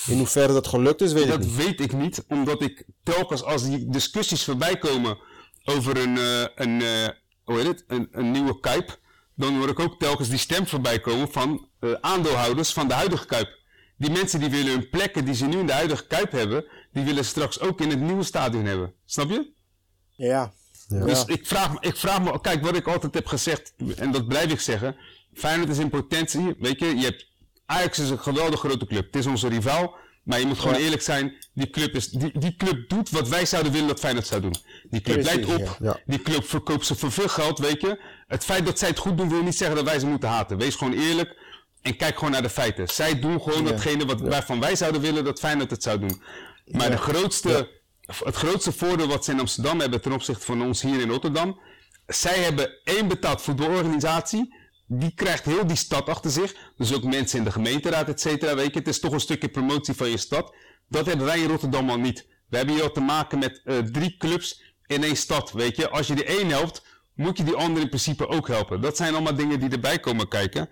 In hoeverre dat gelukt is, weet ik Dat niet. weet ik niet, omdat ik telkens als die discussies voorbij komen over een, eh, een, eh, hoe heet het, een, een nieuwe Kuip, dan hoor ik ook telkens die stem voorbij komen van eh, aandeelhouders van de huidige Kuip. Die mensen die willen hun plekken die ze nu in de huidige Kuip hebben, die willen straks ook in het nieuwe stadion hebben. Snap je? ja. Dus ik vraag, me- ik vraag me, kijk wat ik altijd heb gezegd, en dat blijf ik zeggen. Feyenoord is in potentie, weet je, je hebt, Ajax is een geweldig grote club. Het is onze rivaal. Maar je moet gewoon eerlijk zijn, die club, is, die, die club doet wat wij zouden willen dat Feyenoord zou doen. Die club Precies, leidt op. Ja. die club verkoopt ze voor veel geld, weet je. Het feit dat zij het goed doen wil niet zeggen dat wij ze moeten haten. Wees gewoon eerlijk en kijk gewoon naar de feiten. Zij doen gewoon datgene wat, waarvan wij zouden willen dat Feyenoord het zou doen. Maar de grootste, het grootste voordeel wat ze in Amsterdam hebben ten opzichte van ons hier in Rotterdam. Zij hebben één betaald voetbalorganisatie. Die krijgt heel die stad achter zich. Dus ook mensen in de gemeenteraad, et cetera. Weet je, het is toch een stukje promotie van je stad. Dat hebben wij in Rotterdam al niet. We hebben hier al te maken met eh, drie clubs in één stad. Weet je, als je die één helpt, moet je die andere in principe ook helpen. Dat zijn allemaal dingen die erbij komen kijken.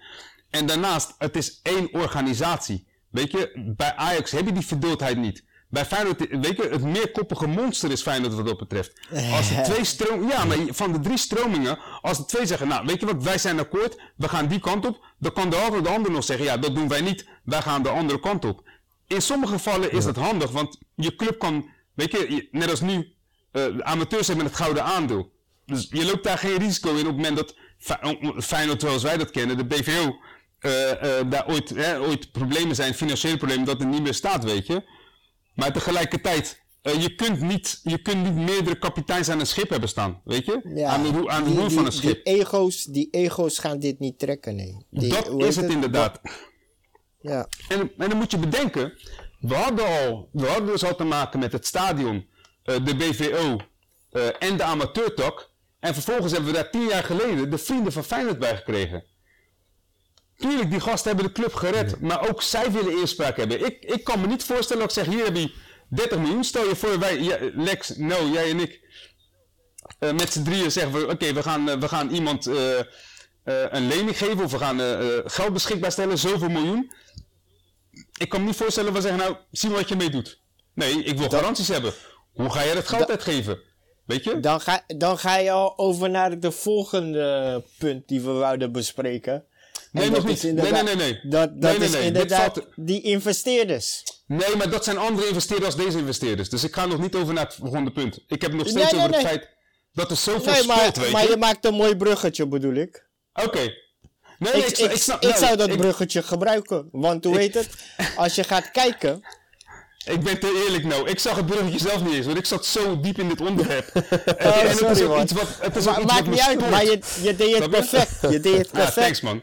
En daarnaast, het is één organisatie. Weet je, bij Ajax heb je die verdeeldheid niet. Bij Feyenoord, weet je, het meerkoppige monster is Feyenoord wat dat betreft. Als de twee stromingen, ja, maar van de drie stromingen, als de twee zeggen, nou, weet je wat, wij zijn akkoord, we gaan die kant op, dan kan de andere, de ander nog zeggen, ja, dat doen wij niet, wij gaan de andere kant op. In sommige gevallen is dat handig, want je club kan, weet je, net als nu, eh, de amateurs hebben het gouden aandeel. Dus je loopt daar geen risico in op het moment dat Fe- Feyenoord, zoals wij dat kennen, de BVO, eh, eh, daar ooit, hè, ooit problemen zijn, financiële problemen, dat het niet meer staat, weet je. Maar tegelijkertijd, eh, je, kunt niet, je kunt niet meerdere kapiteins aan een schip hebben staan, weet je? aan de, roe- aan de die- roer van een schip. Die ego's, die ego's gaan dit niet trekken, nee. Die- dat is het inderdaad. Ja. En, en dan moet je bedenken, we hadden, al, we hadden dus al te maken met het stadion, eh, de BVO eh, en de amateurtak. En vervolgens hebben we daar tien jaar geleden de vrienden van Feyenoord bij gekregen. Tuurlijk, die gasten hebben de club gered, maar ook zij willen eerspraak hebben. Ik, ik kan me niet voorstellen dat ik zeg, hier heb je 30 miljoen. Stel je voor, wij, ja, Lex, No, jij en ik, eh, met z'n drieën zeggen we, oké, we, gaan, eh, we gaan iemand eh, een lening geven of we gaan geld beschikbaar stellen, zoveel miljoen. Ik kan me niet voorstellen, we zeggen nou, zie maar wat je mee doet. Nee, ik wil garanties hebben. Hoe ga jij dat geld uitgeven? Weet je? Dan, ga, dan ga je al over naar de volgende punt die we wouden bespreken. Nee, En nog niet. Nee, nee, nee, nee. Dat, dat Nee, is nee. Inderdaad valt- die investeerders. Nee, maar dat zijn andere investeerders als deze investeerders. Dus ik ga nog niet over naar het volgende punt. Ik heb nog steeds over het feit dat er zoveel Nee, speelt, maar, weet maar je. je maakt een mooi bruggetje, bedoel ik. Oké. Nee, Ik, ik, ik, snap- nou, zou dat bruggetje gebruiken. Want hoe heet het? Als je gaat kijken. Ik ben te eerlijk nou. Ik zag het bruggetje zelf niet eens, want ik zat zo diep in dit onderwerp. en Oh, het is ook iets wat, het is ook Maar, iets maakt wat niet uit, maar je, je deed het je? perfect. Je deed het perfect. thanks man.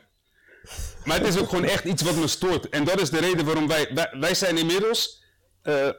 Maar het is ook gewoon echt iets wat me stoort. En dat is de reden waarom wij... Wij, wij zijn inmiddels... eh,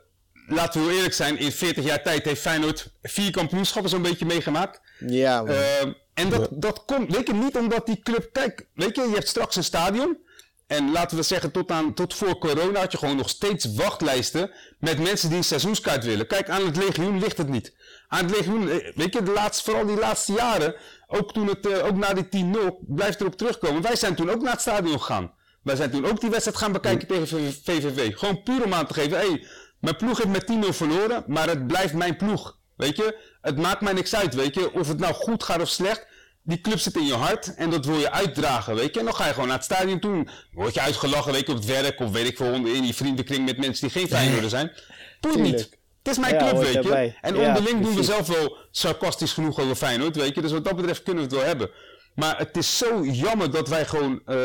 laten we eerlijk zijn. In 40 jaar tijd heeft Feyenoord vier kampioenschappen zo'n beetje meegemaakt. Ja. Eh, en dat, dat komt, weet je, niet omdat die club... Kijk, weet je, je hebt straks een stadion. En laten we zeggen, tot, aan, tot voor corona had je gewoon nog steeds wachtlijsten met mensen die een seizoenskaart willen. Kijk, aan het legioen ligt het niet. Aan het legioen, eh, weet je, de laatste, vooral die laatste jaren, ook, toen het, eh, ook na die 10-0, blijft erop terugkomen. Wij zijn toen ook naar het stadion gegaan. Wij zijn toen ook die wedstrijd gaan bekijken tegen V- VVV. Gewoon puur om aan te geven, hé, hey, mijn ploeg heeft met 10-0 verloren, maar het blijft mijn ploeg. Weet je, het maakt mij niks uit, weet je, of het nou goed gaat of slecht. Die club zit in je hart en dat wil je uitdragen, weet je. En dan ga je gewoon naar het stadion toe. Word je uitgelachen, weet je, op het werk of weet ik veel, in die vriendenkring met mensen die geen Feyenoorder zijn. Doe het niet. Is mijn club, weet je. En onderling doen we zelf wel sarcastisch genoeg over Feyenoord, weet je. Dus wat dat betreft kunnen we het wel hebben. Maar het is zo jammer dat wij gewoon, eh,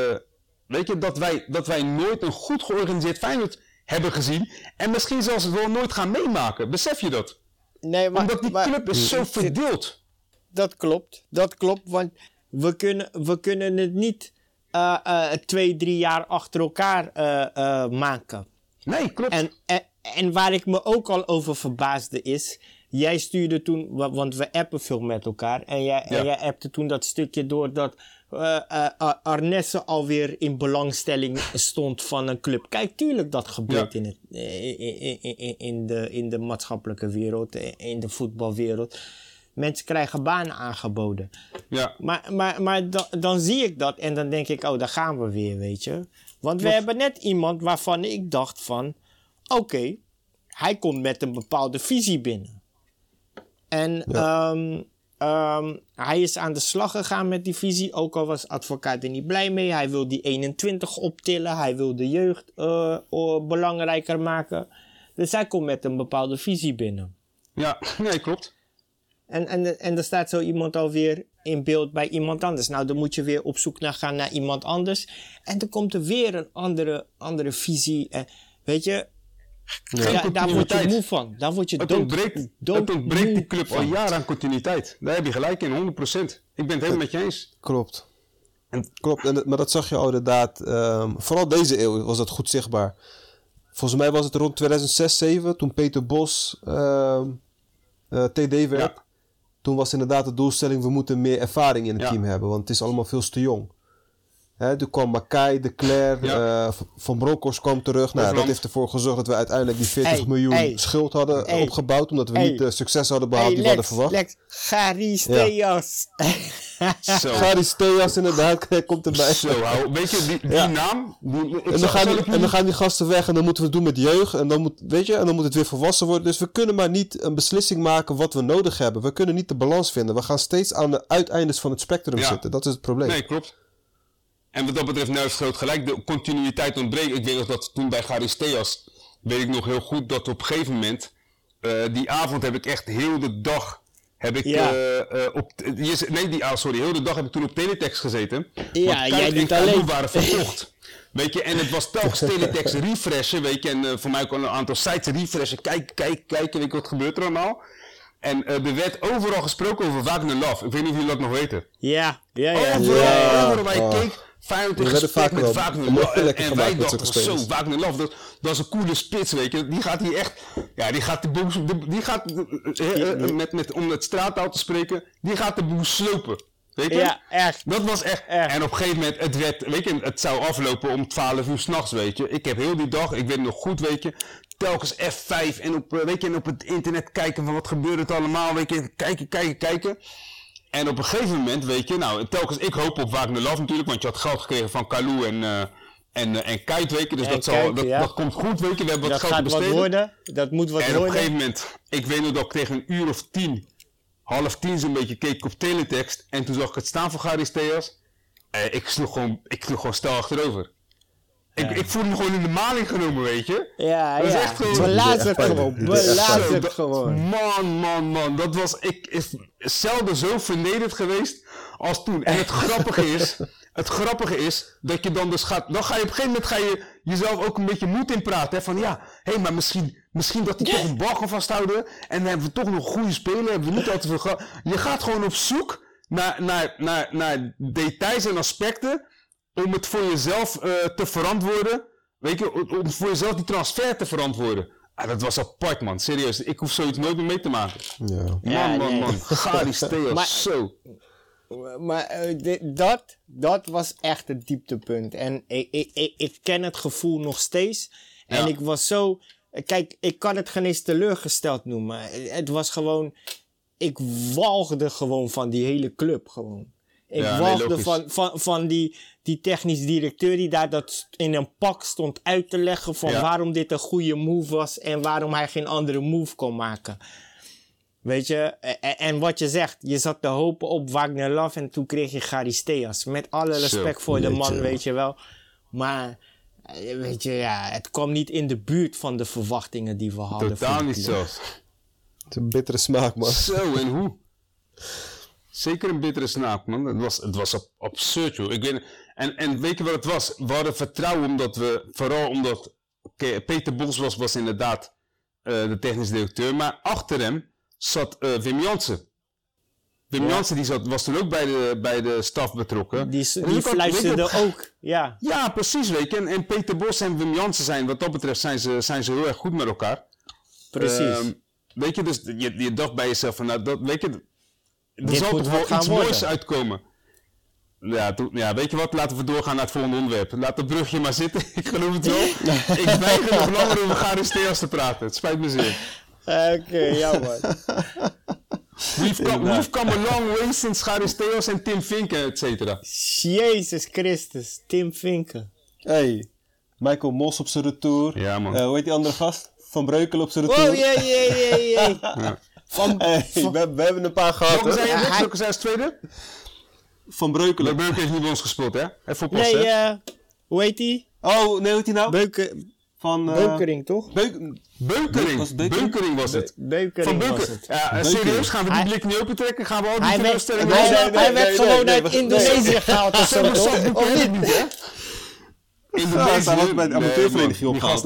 weet je, dat wij, dat wij nooit een goed georganiseerd Feyenoord hebben gezien. En misschien zelfs het wel nooit gaan meemaken. Besef je dat? nee, maar, Omdat die maar- club is zo verdeeld. Dat klopt, dat klopt, want we kunnen, we kunnen het niet eh, eh, twee, drie jaar achter elkaar maken. Nee, klopt. En, en, en waar ik me ook al over verbaasde is, jij stuurde toen, wa- want we appen veel met elkaar, en jij, Ja. en jij appte toen dat stukje door dat eh, Ar- Arnesse alweer in belangstelling stond van een club. Kijk, tuurlijk dat gebeurt Ja. in, het, eh, in, in, in, in, de, in de maatschappelijke wereld, in de voetbalwereld. Mensen krijgen banen aangeboden. ja. Maar, maar, maar dan, dan zie ik dat en dan denk ik, oh, daar gaan we weer, weet je. Want we hebben net iemand waarvan ik dacht van, oké, hij komt met een bepaalde visie binnen. En ehm, ehm, hij is aan de slag gegaan met die visie, ook al was advocaat er niet blij mee. Hij wil die 21 optillen, hij wil de jeugd eh, belangrijker maken. Dus hij komt met een bepaalde visie binnen. Ja, nee, klopt. En, en, en er staat zo iemand alweer in beeld bij iemand anders. Nou, dan moet je weer op zoek naar gaan naar iemand anders. En dan komt er weer een andere, andere visie. En weet je, Ja, daar word je moe van. Daar word je Het dood, ontbreekt, dood het ontbreekt die club al van. jaren aan continuïteit. Daar heb je gelijk in, 100%. Ik ben het helemaal met je eens. Klopt. En- Klopt, en, maar dat zag je al inderdaad. ehm, vooral deze eeuw was dat goed zichtbaar. Volgens mij was het rond 2006, 2007 toen Peter Bos ehm, eh, TD werd. Ja. Toen was inderdaad de doelstelling: we moeten meer ervaring in het Ja. team hebben, want het is allemaal veel te jong. Hè, toen kwam Makai, De Cler, Ja. eh, Van Bronckhorst kwam terug. Nou, dat heeft ervoor gezorgd dat we uiteindelijk die 40 Hey, miljoen schuld hadden opgebouwd. Omdat we niet de succes hadden behaald die we hadden verwacht. Lex, Gary Steas. Zo. Garis Theas inderdaad komt erbij. Zo. Weet je, die, die Ja. naam... Die, En dan, gaan die, en dan gaan die gasten weg en dan moeten we het doen met jeugd. En dan moet, weet je, en dan moet het weer volwassen worden. Dus we kunnen maar niet een beslissing maken wat we nodig hebben. We kunnen niet de balans vinden. We gaan steeds aan de uiteindes van het spectrum Ja. zitten. Dat is het probleem. Nee, klopt. En wat dat betreft, heeft groot gelijk. De continuïteit ontbreekt. Ik weet nog dat toen bij Charisteas, weet ik nog heel goed dat op een gegeven moment, eh, die avond heb ik echt heel de dag, heb ik Ja. eh, eh, op, nee, die, ah, sorry, heel de dag heb ik toen op Teletext gezeten. Ja, jij niet alleen. waren verkocht. Weet je, en het was telkens Teletext refreshen, weet je, en voor mij kon een aantal sites refreshen, kijken, kijken, kijken, weet je, wat gebeurt er allemaal. En eh, er werd overal gesproken over Wagner Love. Ik weet niet of jullie dat nog weten. Ja, ja, ja. Overal, Ja. overal waar je Oh. keek, Feyenoord in gesprek vaak met Wagner Love. En, wij dachten, zo. Wagner Love, dat, dat is een coole spits, weet je. Die gaat hier echt, ja, die gaat de boel, de- die gaat, eh, eh, met, met, om het straattaal te spreken, die gaat de boel slopen. Weet je? Ja, echt. Dat was echt. Echt. En op een gegeven moment, het werd, weet je, het zou aflopen om 12 uur s'nachts, weet je. Ik heb heel die dag, ik weet nog goed, weet je, telkens F5 en op, eh, weet je, en op het internet kijken van wat gebeurt het allemaal, weet je, kijken, kijken, kijken. En op een gegeven moment, weet je, nou, telkens, ik hoop op Wagner Love natuurlijk, want je had geld gekregen van Kalou en, eh en, eh, en Kite, weet je, dus En dat, zal, dat, ja. dat komt goed, weet je, we hebben wat Dat geld gaat wat worden. Dat moet wat En op een worden. gegeven moment, ik weet nog dat ik tegen een uur of tien, half tien zo'n beetje keek ik op teletext. En toen zag ik het staan van Garis Theas. Ik sloeg gewoon, ik sloeg gewoon stel achterover. Ik, ik voelde me gewoon in de maling genomen, weet je. Ja, Dat is ja. echt gewoon- Belaat het Echt gewoon. dat- gewoon. Man, man, man. Dat was, ik is zelden zo vernederd geweest als toen. En het grappige is, het grappige is dat je dan dus gaat, dan ga je op een gegeven moment ga je jezelf ook een beetje moed in praten. Hè, van ja, hé, maar misschien, misschien dat hij toch een bal kan vasthouden. En dan hebben we toch nog goede spelen. Hebben we niet al te veel. Je gaat gewoon op zoek naar, naar, naar, naar details en aspecten om het voor jezelf eh, te verantwoorden. Weet je, om voor jezelf die transfer te verantwoorden. Ah, dat was apart, man. Serieus. Ik hoef zoiets nooit meer mee te maken. Ja. Man, Ja, man, nee. man. Garis Theos. Maar- Zo. Maar eh, dit- dat, dat was echt het dieptepunt. En ik, ik, ik, ik ken het gevoel nog steeds. En Ja. ik was zo... Kijk, ik kan het geen eens teleurgesteld noemen. Het was gewoon... Ik walgde gewoon van die hele club gewoon. Ik Ja, nee, van, van, van die, die technisch directeur die daar dat in een pak stond uit te leggen van Ja. waarom dit een goede move was en waarom hij geen andere move kon maken. Weet je, en, en wat je zegt, je zat te hopen op Wagner Love en toen kreeg je Charisteas. Met alle Zo, respect voor de man, weet je wel. Maar, eh, weet je, ja, het kwam niet in de buurt van de verwachtingen die we hadden. Totaal niet zelfs. Het is een bittere smaak, man. Zo, en hoe? Zeker een bittere snaak, man. Het was, het was ab- absurd, joh. Ik weet, en, en weet je wat het was? We hadden vertrouwen omdat we, vooral omdat Peter Bos was, was inderdaad eh, de technisch directeur, maar achter hem zat eh, Wim Jansen. Wim Ja. Jansen die zat, was toen ook bij de, bij de staf betrokken. Die, die fluisterde op- ook, ja. Ja, precies, weet je. En, en Peter Bos en Wim Jansen zijn, wat dat betreft, zijn ze, zijn ze heel erg goed met elkaar. Precies. Ehm, weet je, dus je, je dacht bij jezelf van, nou, dat, weet je, er zal toch wel iets worden. moois uitkomen. Ja, toen, ja, weet je wat, laten we doorgaan naar het volgende onderwerp. Laat het brugje maar zitten, ik geloof het wel. ik weiger nog langer over Garis Theas te praten, het spijt me zeer. Oké, ja man. We've come, we've come a long way sinds Garis Theas en Tim Vinken, et cetera. Jezus Christus, Tim Vinken. Hey, Michael Mos op zijn retour. Ja, man. Eh, hoe heet die andere gast? Van Breukelen op zijn retour. Oh, jee, jee, jee, jee. Van, Hey, van, we, we hebben een paar gehad, Welke zijn je, Ja, Nick? hij- Welke zijn als tweede? Van Breukelen. Leuk heeft niet bij ons gespeeld, hè? Even oppassen, nee, eh, hoe heet die? Oh, nee, hoe heet die nou? Beuke, Van... eh, Beukering, toch? Beuk... Beukering. Was het Beukering? Beukering was het. Beukering Van was Beuken. het. Ja, eh, serieus, gaan we die blik niet opentrekken? Gaan we al die Hij werd, hij nee, werd, nee, hij werd nee, gewoon nee, uit nee, Indonesië gehaald of zo, Of niet? niet, hè? Indonesië. hij was bij de amateurvereniging opgehaald.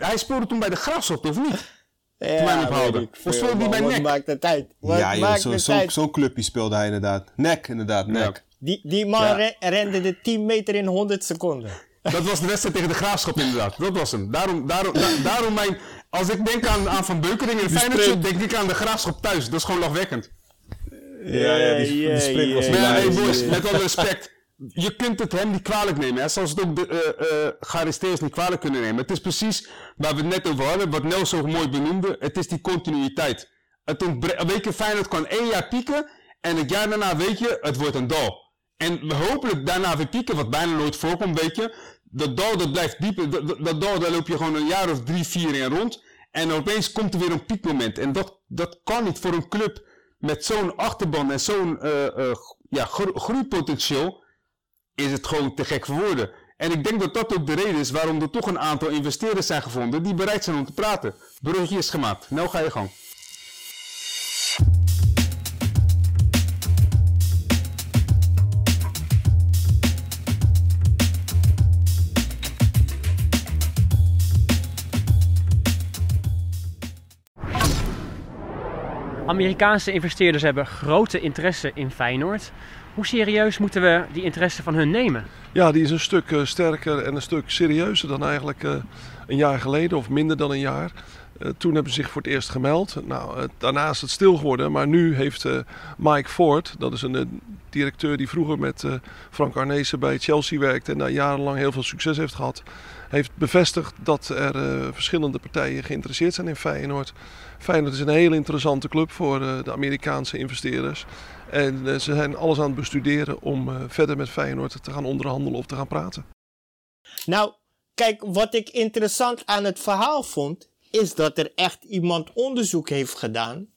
Hij speelde toen bij de Graafschap, of niet? Ja, speelde die bij Wat maakt het? Wat ja, joh, maakt zo- zo- zo'n clubje speelde hij inderdaad. Nek, inderdaad, nek. Die, die man Ja. re- rende de 10 meter in 100 seconden. Dat was de wedstrijd tegen de Graafschap inderdaad. Dat was hem. Daarom, daarom, da- daarom mijn... Als ik denk aan, aan Van Beukering en Feyenoord, denk ik aan de Graafschap thuis. Dat is gewoon lachwekkend. Ja, ja, die, die was Maar ja, hey boys, met alle respect. Je kunt het hem niet kwalijk nemen. Hè? Zoals het ook de eh eh Charisteus niet kwalijk kunnen nemen. Het is precies waar we het net over hadden. Wat Nel zo mooi benoemde. Het is die continuïteit. Het weet je, Feyenoord kan één jaar pieken. En het jaar daarna weet je, het wordt een dal. En we hopelijk daarna weer pieken, wat bijna nooit voorkomt, weet je. Dat dal dat blijft dieper. Dat, dal daar loop je gewoon een jaar of drie, vier in rond. En opeens komt er weer een piekmoment. En dat, dat kan niet voor een club met zo'n achterban en zo'n eh, ja, gro- groeipotentieel. Is het gewoon te gek voor woorden. En ik denk dat dat ook de reden is waarom er toch een aantal investeerders zijn gevonden die bereid zijn om te praten. Bruggetje is gemaakt. Nou ga je gang. Amerikaanse investeerders hebben grote interesse in Feyenoord. Hoe serieus moeten we die interesse van hun nemen? Ja, die is een stuk eh, sterker en een stuk serieuzer dan eigenlijk eh, een jaar geleden, of minder dan een jaar. Eh, toen hebben ze zich voor het eerst gemeld. Nou, daarna is het stil geworden, maar nu heeft Mike Ford, dat is een directeur die vroeger met Frank Arnezen bij Chelsea werkte en daar jarenlang heel veel succes heeft gehad, heeft bevestigd dat er verschillende partijen geïnteresseerd zijn in Feyenoord. Feyenoord is een hele interessante club voor de Amerikaanse investeerders. En eh, ze zijn alles aan het bestuderen om eh, verder met Feyenoord te gaan onderhandelen of te gaan praten. Nou, kijk, wat ik interessant aan het verhaal vond, is dat er echt iemand onderzoek heeft gedaan.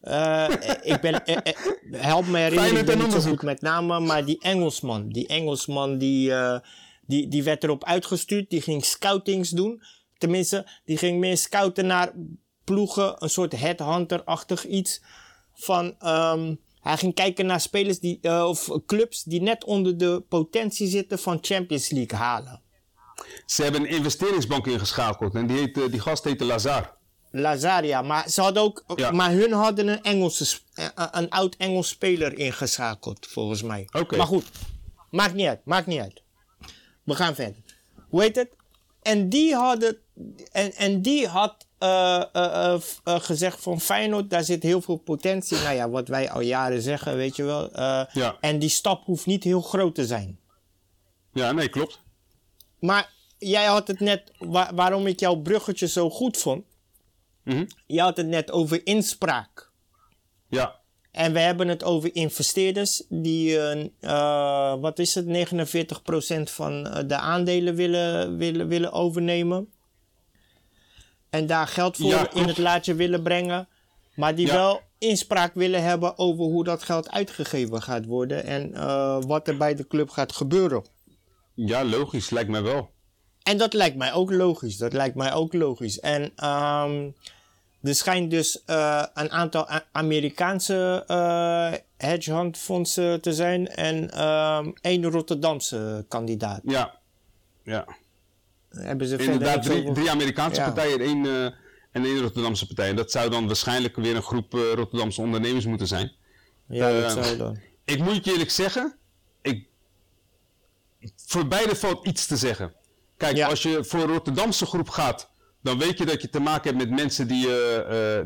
Eh, ik ben, eh, eh, help me herinneren, ik Feyenoord ben en niet zo onderzoek. goed met name, maar die Engelsman, die Engelsman die, eh, die, die werd erop uitgestuurd, die ging scoutings doen. Tenminste, die ging meer scouten naar ploegen, een soort headhunter-achtig iets. Van, ehm, hij ging kijken naar spelers die, eh, of clubs die net onder de potentie zitten van Champions League halen. Ze hebben een investeringsbank ingeschakeld en die, heet, eh, die gast heette Lazar. Lazaria, maar ze hadden ook, Ja. maar hun hadden een Engelse, eh, een oud Engels speler ingeschakeld, volgens mij. Oké. Maar goed, maakt niet uit, maakt niet uit. We gaan verder. Hoe heet het? En die hadden, en, en die had eh, eh, eh, gezegd van Feyenoord, daar zit heel veel potentie. Nou ja, wat wij al jaren zeggen, weet je wel. Ja. En die stap hoeft niet heel groot te zijn. Ja, nee, klopt. Maar jij had het net, wa- waarom ik jouw bruggetje zo goed vond. Mhm. Je had het net over inspraak. Ja, En we hebben het over investeerders die, wat is het, 49% van de aandelen willen, willen, willen overnemen. En daar geld voor Ja, in het laadje willen brengen. Maar die Ja. wel inspraak willen hebben over hoe dat geld uitgegeven gaat worden. En eh, wat er bij de club gaat gebeuren. ja, logisch, lijkt mij wel. En dat lijkt mij ook logisch. Dat lijkt mij ook logisch. En ehm, er schijnt dus eh, een aantal A- Amerikaanse eh hedgehondfondsen te zijn en ehm één Rotterdamse kandidaat. Ja, ja. Hebben ze verder Inderdaad, drie, drie Amerikaanse Ja. partijen en één, eh, en één Rotterdamse partij. En dat zou dan waarschijnlijk weer een groep eh, Rotterdamse ondernemers moeten zijn. Ja, dat eh, zou dan. Ik moet je eerlijk zeggen, ik, voor beide valt iets te zeggen. Kijk, Ja. als je voor een Rotterdamse groep gaat, dan weet je dat je te maken hebt met mensen die,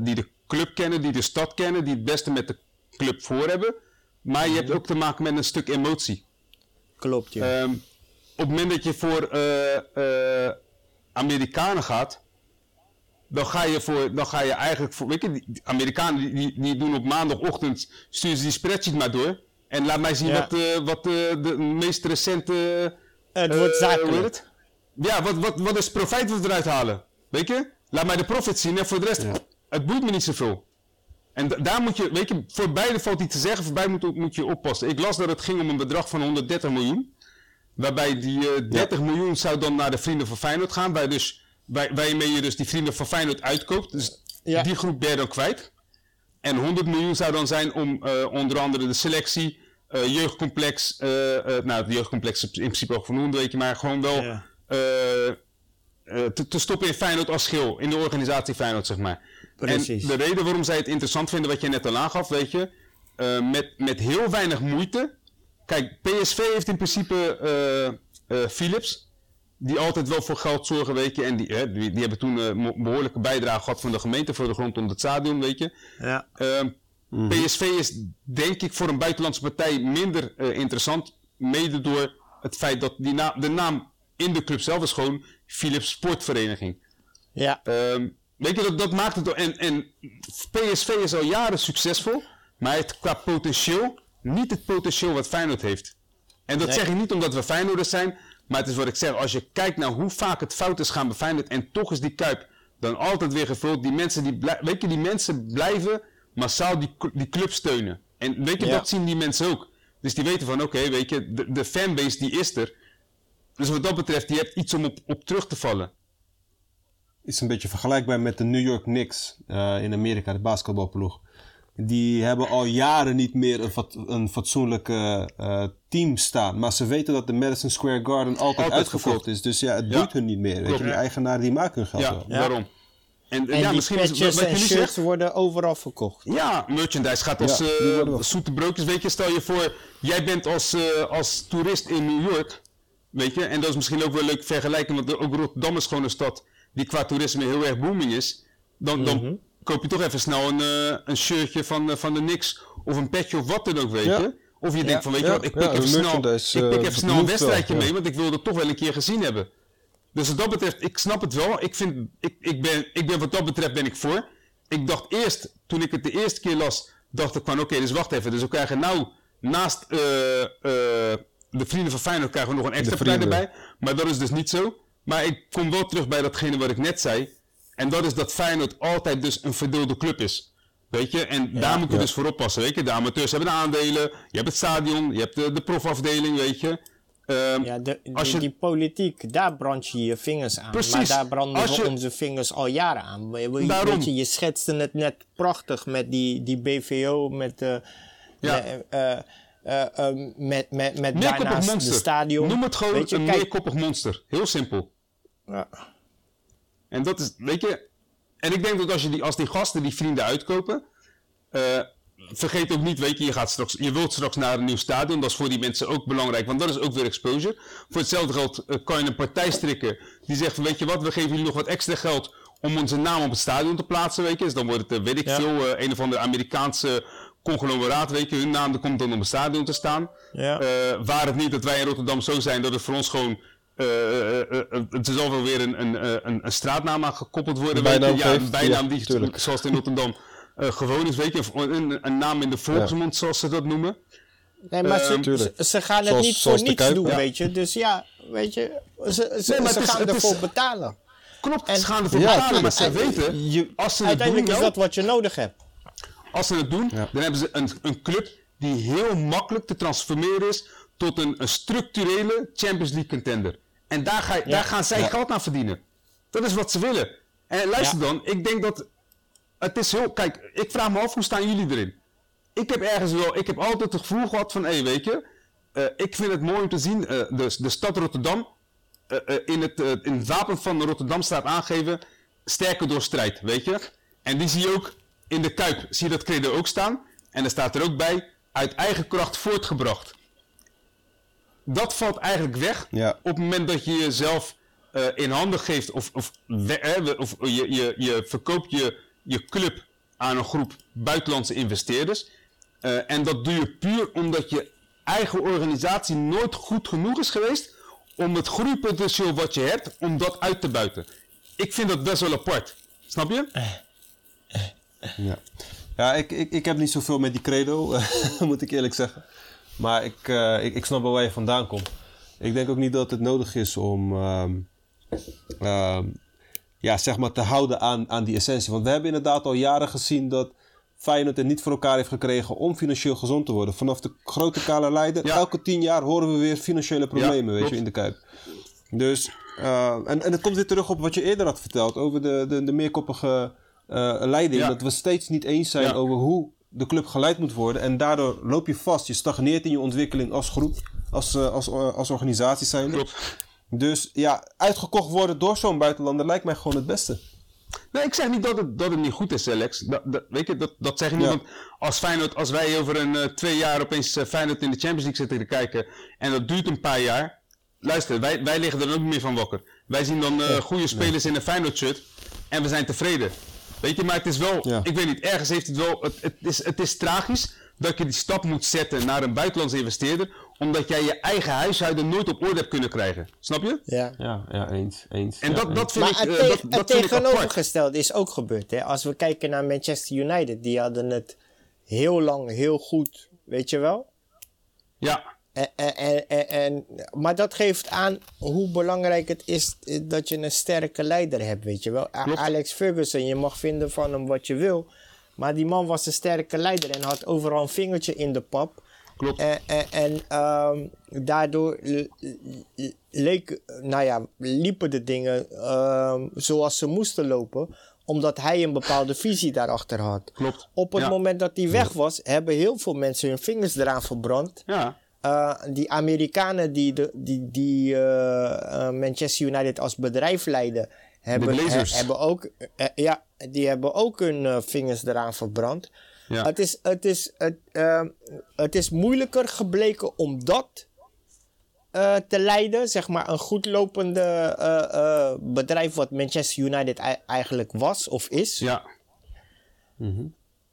die de club kennen, die de stad kennen, die het beste met de club voor hebben. Maar je hebt Mhm. ook te maken met een stuk emotie. Klopt, ja. Ehm, op het moment dat je voor eh, eh, Amerikanen gaat, dan ga je, voor, dan ga je eigenlijk voor. Weet je, die Amerikanen die, die, doen op maandagochtend, sturen ze die spreadsheet maar door. En laat mij zien Ja. wat, eh, wat de meest recente. het wordt zakelijk. Ja, wat, wat, wat is profijt wat we eruit halen? Weet je? Laat mij de profit zien en voor de rest, het boeit me niet zoveel. En da- daar moet je, weet je, voor beide valt iets te zeggen, voor beide moet, moet je oppassen. Ik las dat het ging om een bedrag van 130 miljoen. Waarbij die eh, 30 miljoen zou dan naar de Vrienden van Feyenoord gaan. Waar dus, waar, waarmee je dus die Vrienden van Feyenoord uitkoopt. Dus Ja. die groep ben je dan kwijt. En 100 miljoen zou dan zijn om eh, onder andere de selectie, eh, jeugdcomplex. eh, eh, nou, het jeugdcomplex is in principe ook vernoemd, weet je, maar gewoon wel Ja. eh, eh, te, te stoppen in Feyenoord als schil. In de organisatie Feyenoord, zeg maar. Precies. En de reden waarom zij het interessant vinden, wat jij net al aangaf, weet je, eh, met, met heel weinig moeite. Kijk, PSV heeft in principe eh, eh, Philips, die altijd wel voor geld zorgen, weet je. En die, hè, die, die hebben toen eh, mo- behoorlijke bijdrage gehad van de gemeente voor de grond om het stadion, weet je. Ja. Ehm, PSV is denk ik voor een buitenlandse partij minder eh, interessant. Mede door het feit dat die na- de naam in de club zelf is gewoon Philips Sportvereniging. Ja. Ehm, weet je, dat, dat maakt het... En, en PSV is al jaren succesvol, maar het qua potentieel niet het potentieel wat Feyenoord heeft. En dat Nee. zeg ik niet omdat we Feyenoorders zijn, maar het is wat ik zeg. Als je kijkt naar hoe vaak het fout is gaan bij Feyenoord en toch is die Kuip dan altijd weer gevuld. Die mensen, die blij- weet je, die mensen blijven massaal die, die club steunen. En weet je, Ja. dat zien die mensen ook. Dus die weten van, oké, weet je, de, de fanbase die is er. Dus wat dat betreft, je hebt iets om op, op terug te vallen. is een beetje vergelijkbaar met de New York Knicks eh, in Amerika, de basketbalploeg. Die hebben al jaren niet meer een, fat- een fatsoenlijk eh, team staan. Maar ze weten dat de Madison Square Garden altijd, Altijd uitverkocht is. Dus ja, het Ja. boeit hun niet meer. Weet je, die eigenaren die maken hun geld Ja, wel. Ja. daarom. En, En ja, die misschien is wat, patches wat en shirts zegt. worden overal verkocht. Ja, merchandise gaat als Ja, eh, zoete broodjes. Weet je, stel je voor, jij bent als, eh, als toerist in New York. Weet je, en dat is misschien ook wel leuk vergelijken, want ook Rotterdam is gewoon een stad die qua toerisme heel erg booming is. Dan, dan Mhm. Koop je toch even snel een, eh, een shirtje van, eh, van de Knicks of een petje of wat dan ook, weet Ja. je. Of je denkt van, weet je wat, ik pik even snel, ik pik eh, even snel een wedstrijdje mee, want ik wil het toch wel een keer gezien hebben. Dus wat dat betreft, ik snap het wel. Ik, vind, ik, ik, ben, ik ben wat dat betreft ben ik voor. Ik dacht eerst, toen ik het de eerste keer las, dacht ik van oké, dus wacht even. Dus we krijgen nou naast de vrienden van Feyenoord krijgen we nog een extra partij erbij. Maar dat is dus niet zo. Maar ik kom wel terug bij datgene wat ik net zei. En dat is dat Feyenoord altijd dus een verdeelde club is. Weet je, en daar moet je Ja. dus voor oppassen. Weet je, de amateurs hebben de aandelen, je hebt het stadion, je hebt de, de profafdeling, weet je. Ehm, Ja, de, Als die, je- die politiek, daar brand je je vingers aan. Precies. Maar daar branden Als we je- onze vingers al jaren aan. Daarom. Weet je, je schetste het net prachtig met die, die BVO, met, eh Ja. met, eh, eh, met, met, met daarnaast de stadion. Noem het gewoon Weet je, een kijk, meerkoppig monster. Heel simpel. ja, En dat is, weet je. En ik denk dat als, je die, als die gasten die vrienden uitkopen. eh, vergeet ook niet, weet je, je, gaat straks, je wilt straks naar een nieuw stadion. Dat is voor die mensen ook belangrijk, want dat is ook weer exposure. Voor hetzelfde geld eh, kan je een partij strikken die zegt: van, Weet je wat, we geven jullie nog wat extra geld om onze naam op het stadion te plaatsen. Weet je. Dus dan wordt het, eh, weet ik Ja. veel, een of andere Amerikaanse conglomeraat. Weet je, hun naam komt dan op het stadion te staan. Ja. Waar het niet dat wij in Rotterdam zo zijn dat het voor ons gewoon. Eh, eh, eh, het is wel weer een, een, eh, een, een straatnaam aan gekoppeld worden. Een weet je. bijnaam ja, een bijnaam ja, die, tuurlijk. zoals het in Rotterdam eh, gewoon is, weet je. Of Een, een naam in de volksmond, zoals ze dat noemen. Nee, maar ze, Ehm, ze, ze gaan het Zoals- niet voor niets Kuip, doen, ja. weet je. Dus ja, weet je, ze, ze, Nee, maar ze het is- gaan is- ervoor betalen. Klopt, En- ze gaan ervoor Ja, betalen, maar ze weten, Je- als ze het doen, Uiteindelijk is dat wat je nodig hebt. als ze het doen, Ja. dan hebben ze een, een club die heel makkelijk te transformeren is tot een, een structurele Champions League contender. En daar, ga, daar gaan zij geld aan verdienen. Dat is wat ze willen. En luister Ja. dan, ik denk dat het is heel. Kijk, ik vraag me af hoe staan jullie erin? Ik heb ergens wel, ik heb altijd het gevoel gehad van, hé, hey, weet je, eh, ik vind het mooi om te zien, eh, de, de stad Rotterdam eh, in, het, in het wapen van Rotterdam staat aangegeven, sterker door strijd, weet je? En die zie je ook in de Kuip, zie je dat credo ook staan. En er staat er ook bij, uit eigen kracht voortgebracht. Dat valt eigenlijk weg Ja. op het moment dat je jezelf eh, in handen geeft of, of, we- eh, of je, je, je verkoopt je, je club aan een groep buitenlandse investeerders. Eh, en dat doe je puur omdat je eigen organisatie nooit goed genoeg is geweest om het groeipotentieel wat je hebt, om dat uit te buiten. Ik vind dat best wel apart. Snap je? Ja, ja ik, ik, ik heb niet zoveel met die credo, moet ik eerlijk zeggen. Maar ik, eh, ik, ik snap wel waar je vandaan komt. Ik denk ook niet dat het nodig is om ehm, ehm, ja, zeg maar te houden aan, aan die essentie. Want we hebben inderdaad al jaren gezien dat Feyenoord het niet voor elkaar heeft gekregen om financieel gezond te worden. Vanaf de grote kale leider, Ja. elke tien jaar horen we weer financiële problemen weet je, in de Kuip. Dus, eh, en, en het komt weer terug op wat je eerder had verteld over de, de, de meerkoppige eh, leiding. Ja. Dat we steeds niet eens zijn over hoe de club geleid moet worden. En daardoor loop je vast. Je stagneert in je ontwikkeling als groep, als, uh, als, uh, als organisatie zijn. Klopt. Dus ja, uitgekocht worden door zo'n buitenlander lijkt mij gewoon het beste. Nee, ik zeg niet dat het, dat het niet goed is, Alex. Dat, dat, weet je, dat, dat zeg ik niet. Ja. Want als, Feyenoord, als wij over een uh, twee jaar opeens uh, Feyenoord in de Champions League zitten te kijken. En dat duurt een paar jaar. Luister, wij, wij liggen er ook niet meer van wakker. Wij zien dan uh, goede spelers in een Feyenoord shirt. En we zijn tevreden. Weet je, maar het is wel, Ja. ik weet niet, ergens heeft het wel, het, het, is, het is tragisch dat je die stap moet zetten naar een buitenlandse investeerder, omdat jij je eigen huishouden nooit op orde hebt kunnen krijgen. Snap je? Ja. Ja, ja eens. eens En ja, dat, eens. dat vind Maar ik, het, eh, teg- dat, het dat vind ik apart. tegenovergestelde is ook gebeurd. Hè? Als we kijken naar Manchester United, die hadden het heel lang heel goed, weet je wel? Ja, En, en, en, maar dat geeft aan hoe belangrijk het is eh, dat je een sterke leider hebt, weet je wel. Klopt. Alex Ferguson, je mag vinden van hem wat je wil. Maar die man was een sterke leider en had overal een vingertje in de pap. klopt. En, en, ehm, daardoor leek, nou ja, liepen de dingen ehm, zoals ze moesten lopen, omdat hij een bepaalde visie daarachter had. Klopt. Op het Ja. moment dat hij weg was, hebben heel veel mensen hun vingers eraan verbrand. Ja, Uh, die Amerikanen die, de, die, die uh, uh, Manchester United als bedrijf leiden, hebben, he- hebben, ook, eh, ja, die hebben ook hun vingers eraan verbrand. ja. Het, is, het, is, het, uh, het is moeilijker gebleken om dat te leiden. Zeg maar een goed lopende uh, uh, bedrijf wat Manchester United ei- eigenlijk was of is. ja.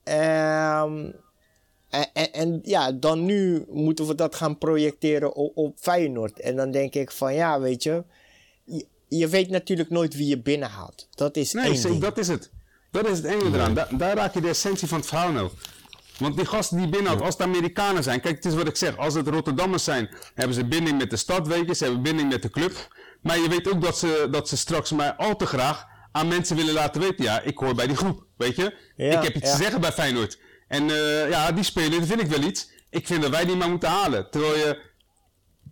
Ehm, en, en, en ja, dan nu moeten we dat gaan projecteren op, op Feyenoord. En dan denk ik van ja, weet je, je, je weet natuurlijk nooit wie je binnenhaalt. Dat is Nee, één ding. dat is het. Dat is het enge eraan. Da- daar raak je de essentie van het verhaal nou. Want die gasten die binnenhoudt, als het Amerikanen zijn, kijk, het is wat ik zeg, als het Rotterdammers zijn, hebben ze binding met de stad, weet je, ze hebben binding met de club. Maar je weet ook dat ze, dat ze straks maar al te graag aan mensen willen laten weten, ja, ik hoor bij die groep, weet je. Ja, ik heb iets ja. te zeggen bij Feyenoord. En eh, ja, die speler, dat vind ik wel iets. Ik vind dat wij die maar moeten halen. Terwijl je,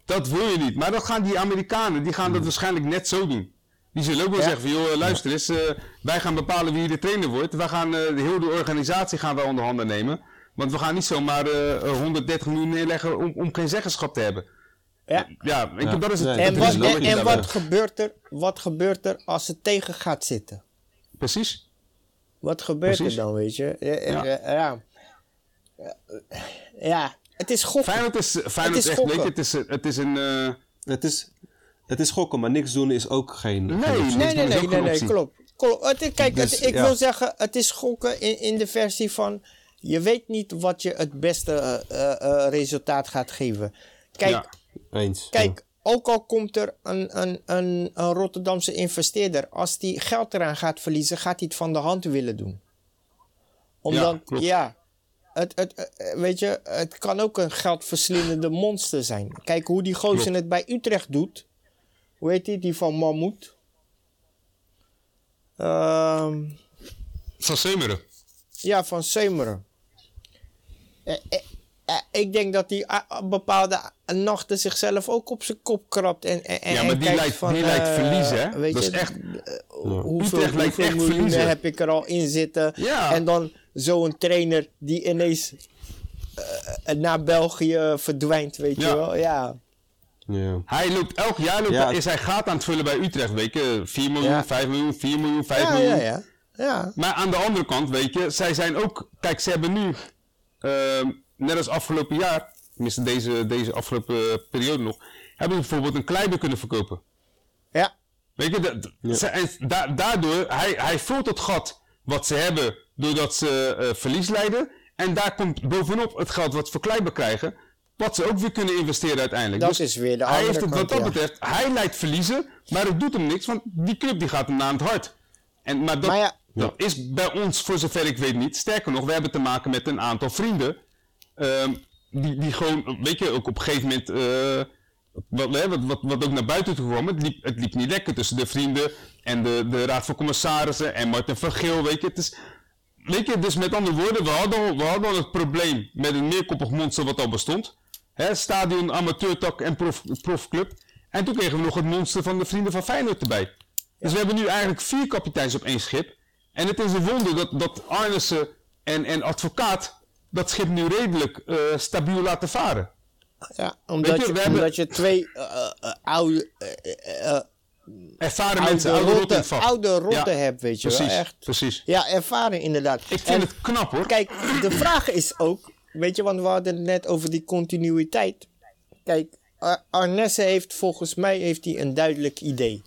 dat wil je niet. Maar dat gaan die Amerikanen, die gaan dat waarschijnlijk net zo doen. Die zullen ook wel Ja. zeggen van, joh, luister eens, eh, wij gaan bepalen wie de trainer wordt. Wij gaan eh, de hele organisatie gaan wij onder handen nemen. Want we gaan niet zomaar eh 130 miljoen neerleggen om, om geen zeggenschap te hebben. Ja. Ja, ik, Ja. dat is het. Nee, En, wat, en, wat, gebeurt er, wat gebeurt er als het tegen gaat zitten? Precies. Wat gebeurt Precies. er dan, weet je? Ja. Ja. Ja. het is gokken. Feyenoord is, Feyenoord is is echt, weet je, gokken. het is, het is een... eh, Het, is, het is gokken, maar niks doen is ook geen. Nee, geen. Nee, nee, nee, nee, nee, klopt. Het, kijk, Dus, het- ik ja. wil zeggen, het is gokken in, in de versie van... Je weet niet wat je het beste eh, eh, resultaat gaat geven. Kijk, Ja. Eens. kijk ook al komt er een, een, een, een Rotterdamse investeerder... Als die geld eraan gaat verliezen, gaat hij het van de hand willen doen. Omdat, Ja, ja... Het, het, eh, weet je, het kan ook een geldverslindende monster zijn. Kijk hoe die gozer het bij Utrecht doet. Hoe heet die? Die van Mammoet. Ehm... Van Seumeren. Ja, van Seumeren. Eh, eh, eh, ik denk dat ah, bepaalde nachten zichzelf ook op zijn kop krabt. En, en, Ja, maar en die lijkt- van, die lijkt eh, verliezen, hè? Weet Dat je, is echt- eh, Hoeveel, hoeveel echt miljoenen verliezen. heb ik er al in zitten? Ja. En dan zo'n trainer die ineens eh, naar België verdwijnt, weet Ja. je wel? Ja. Ja. Hij loopt elk jaar loopt Ja. hij- is hij gaat aan het vullen bij Utrecht, weet je. 4 miljoen, Ja. 5 miljoen, 4 miljoen, 5 Ja, miljoen. ja, ja. Ja, Maar aan de andere kant, weet je, zij zijn ook... Kijk, ze hebben nu, ehm, net als afgelopen jaar, tenminste deze, deze afgelopen eh, periode nog, hebben ze bijvoorbeeld een Kleiber kunnen verkopen. ja. Weet je, dat- ze- en da- daardoor, hij, hij vult het gat wat ze hebben doordat ze eh, verlies leiden. En daar komt bovenop het geld wat ze Kleiber krijgen, wat ze ook weer kunnen investeren uiteindelijk. Dat Dus is weer de hij heeft het, wat dat ja. betreft, hij lijkt verliezen, maar het doet hem niks, want die club die gaat hem naar het hart. En, maar dat, Maar ja- dat is bij ons, voor zover ik weet, niet. Sterker nog, we hebben te maken met een aantal vrienden. ehm, die, die gewoon, weet je, ook op een gegeven moment. eh, wat, hè, wat, wat, wat ook naar buiten toe kwam. Het liep, het liep niet lekker tussen de vrienden en de, de Raad van Commissarissen en Martin van Geel. Weet je, het is. Weet je, dus met andere woorden, we hadden, al- we hadden al het probleem met een meerkoppig monster wat al bestond. Hè, stadion, amateurtak en prof, profclub. En toen kregen we nog het monster van de vrienden van Feyenoord erbij. Dus we hebben nu eigenlijk vier kapiteins op één schip. En het is een wonder dat, dat Arnissen en, en advocaat dat schip nu redelijk eh, stabiel laten varen. Ja, omdat, je, je, hebben- je twee eh, eh, oude, Ervaren oude, mensen, oude vak. oude rotten Ja, hebt, weet je precies, wel. Echt. precies. Ja, ervaring inderdaad. Ik vind En het knap hoor. Kijk, de vraag is ook, weet je, want we hadden het net over die continuïteit. Kijk, Ar- Arnesse heeft volgens mij heeft hij een duidelijk idee.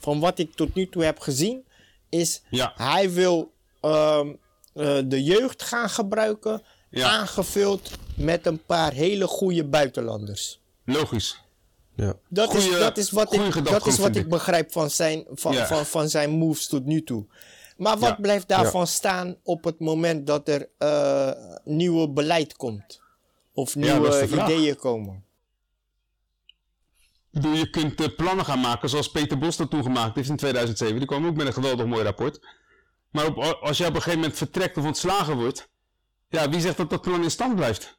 Van wat ik tot nu toe heb gezien, is Ja. hij wil ehm, eh, de jeugd gaan gebruiken, Ja. aangevuld met een paar hele goede buitenlanders. Logisch. Ja. Dat, is, dat is wat, ik, dat is wat ik ik. begrijp van zijn, van, Ja. van, van zijn moves tot nu toe. Maar wat Ja. blijft daarvan staan op het moment dat er eh nieuwe beleid komt? Of nieuwe ideeën komen? Ik bedoel, je kunt eh, plannen gaan maken zoals Peter Bos dat toen gemaakt heeft in 2007. Die kwam ook met een geweldig mooi rapport. Maar op, als je op een gegeven moment vertrekt of ontslagen wordt, ja, wie zegt dat dat plan in stand blijft?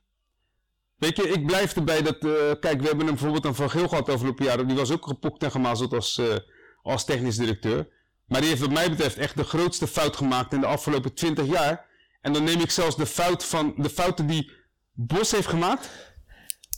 Weet je, ik blijf erbij dat, eh, kijk, we hebben hem bijvoorbeeld een Van Geel gehad de afgelopen jaren. Die was ook gepokt en gemazeld als, eh, als technisch directeur. Maar die heeft wat mij betreft echt de grootste fout gemaakt in de afgelopen 20 jaar. En dan neem ik zelfs de, fout van, de fouten die Bos heeft gemaakt.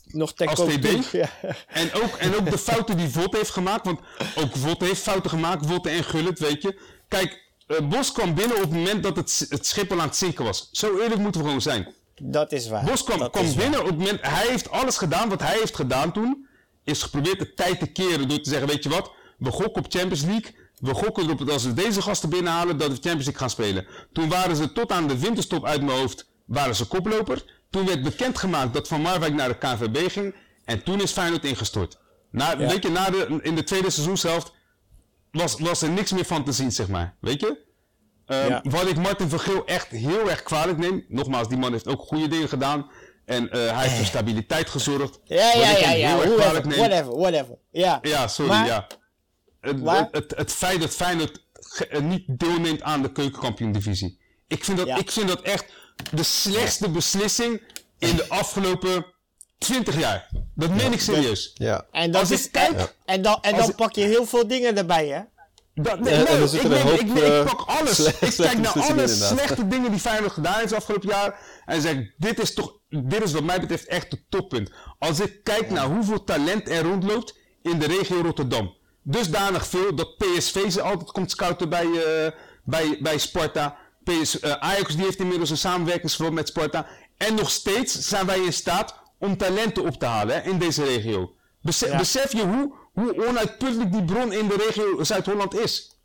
Nog Als TD? Ja. En ook, en ook de fouten die Vot heeft gemaakt. Want ook Vot heeft fouten gemaakt. Vot en Gullit, weet je. Kijk, eh, Bos kwam binnen op het moment dat het, het schip al aan het zinken was. Zo eerlijk moeten we gewoon zijn. Dat is waar. Bos kwam, binnen op het moment... Hij heeft alles gedaan wat hij heeft gedaan toen. Is geprobeerd de tijd te keren door te zeggen... Weet je wat? We gokken op Champions League. We gokken erop dat als we deze gasten binnenhalen... dat we Champions League gaan spelen. Toen waren ze tot aan de winterstop uit mijn hoofd... waren ze koploper. Toen werd bekendgemaakt dat Van Marwijk naar de KNVB ging. En toen is Feyenoord ingestort. Na, Weet je, na de, in de tweede seizoenshelft... Was, was er niks meer van te zien, zeg maar. Weet je? Ehm, Ja. Wat ik Martin Vergeel echt heel erg kwalijk neem. Nogmaals, die man heeft ook goede dingen gedaan. En eh, hij heeft voor stabiliteit gezorgd. Ja, Wat ja, ik ja, ja. heel erg kwalijk Whatever, neem- whatever, whatever. Ja, Ja, sorry, Maar- ja. Het, Maar- het, het, het feit dat Feyenoord eh, niet deelneemt aan de keukenkampioen-divisie. Ik, vind dat- Ja. ik vind dat echt de slechtste beslissing in de afgelopen 20 jaar. Dat meen ik serieus. Ja. En, dat Als is, ik kijk- en, en dan, en dan pak je heel veel dingen erbij, hè? Dat, nee, ik, een neem- hoop, ik, neem- ik eh, pak alles. ik kijk naar alle slechte dingen die Feyenoord gedaan heeft afgelopen jaar. En zeg, dit is toch, dit is wat mij betreft echt het toppunt. Als ik kijk naar hoeveel talent er rondloopt in de regio Rotterdam. Dusdanig veel dat PSV ze altijd komt scouten bij, eh, bij, bij Sparta. PS, eh, Ajax die heeft inmiddels een samenwerkingsverband met Sparta. En nog steeds zijn wij in staat om talenten op te halen hè, in deze regio. Besef, Ja. besef je hoe, hoe onuitputtelijk die bron in de regio Zuid-Holland is?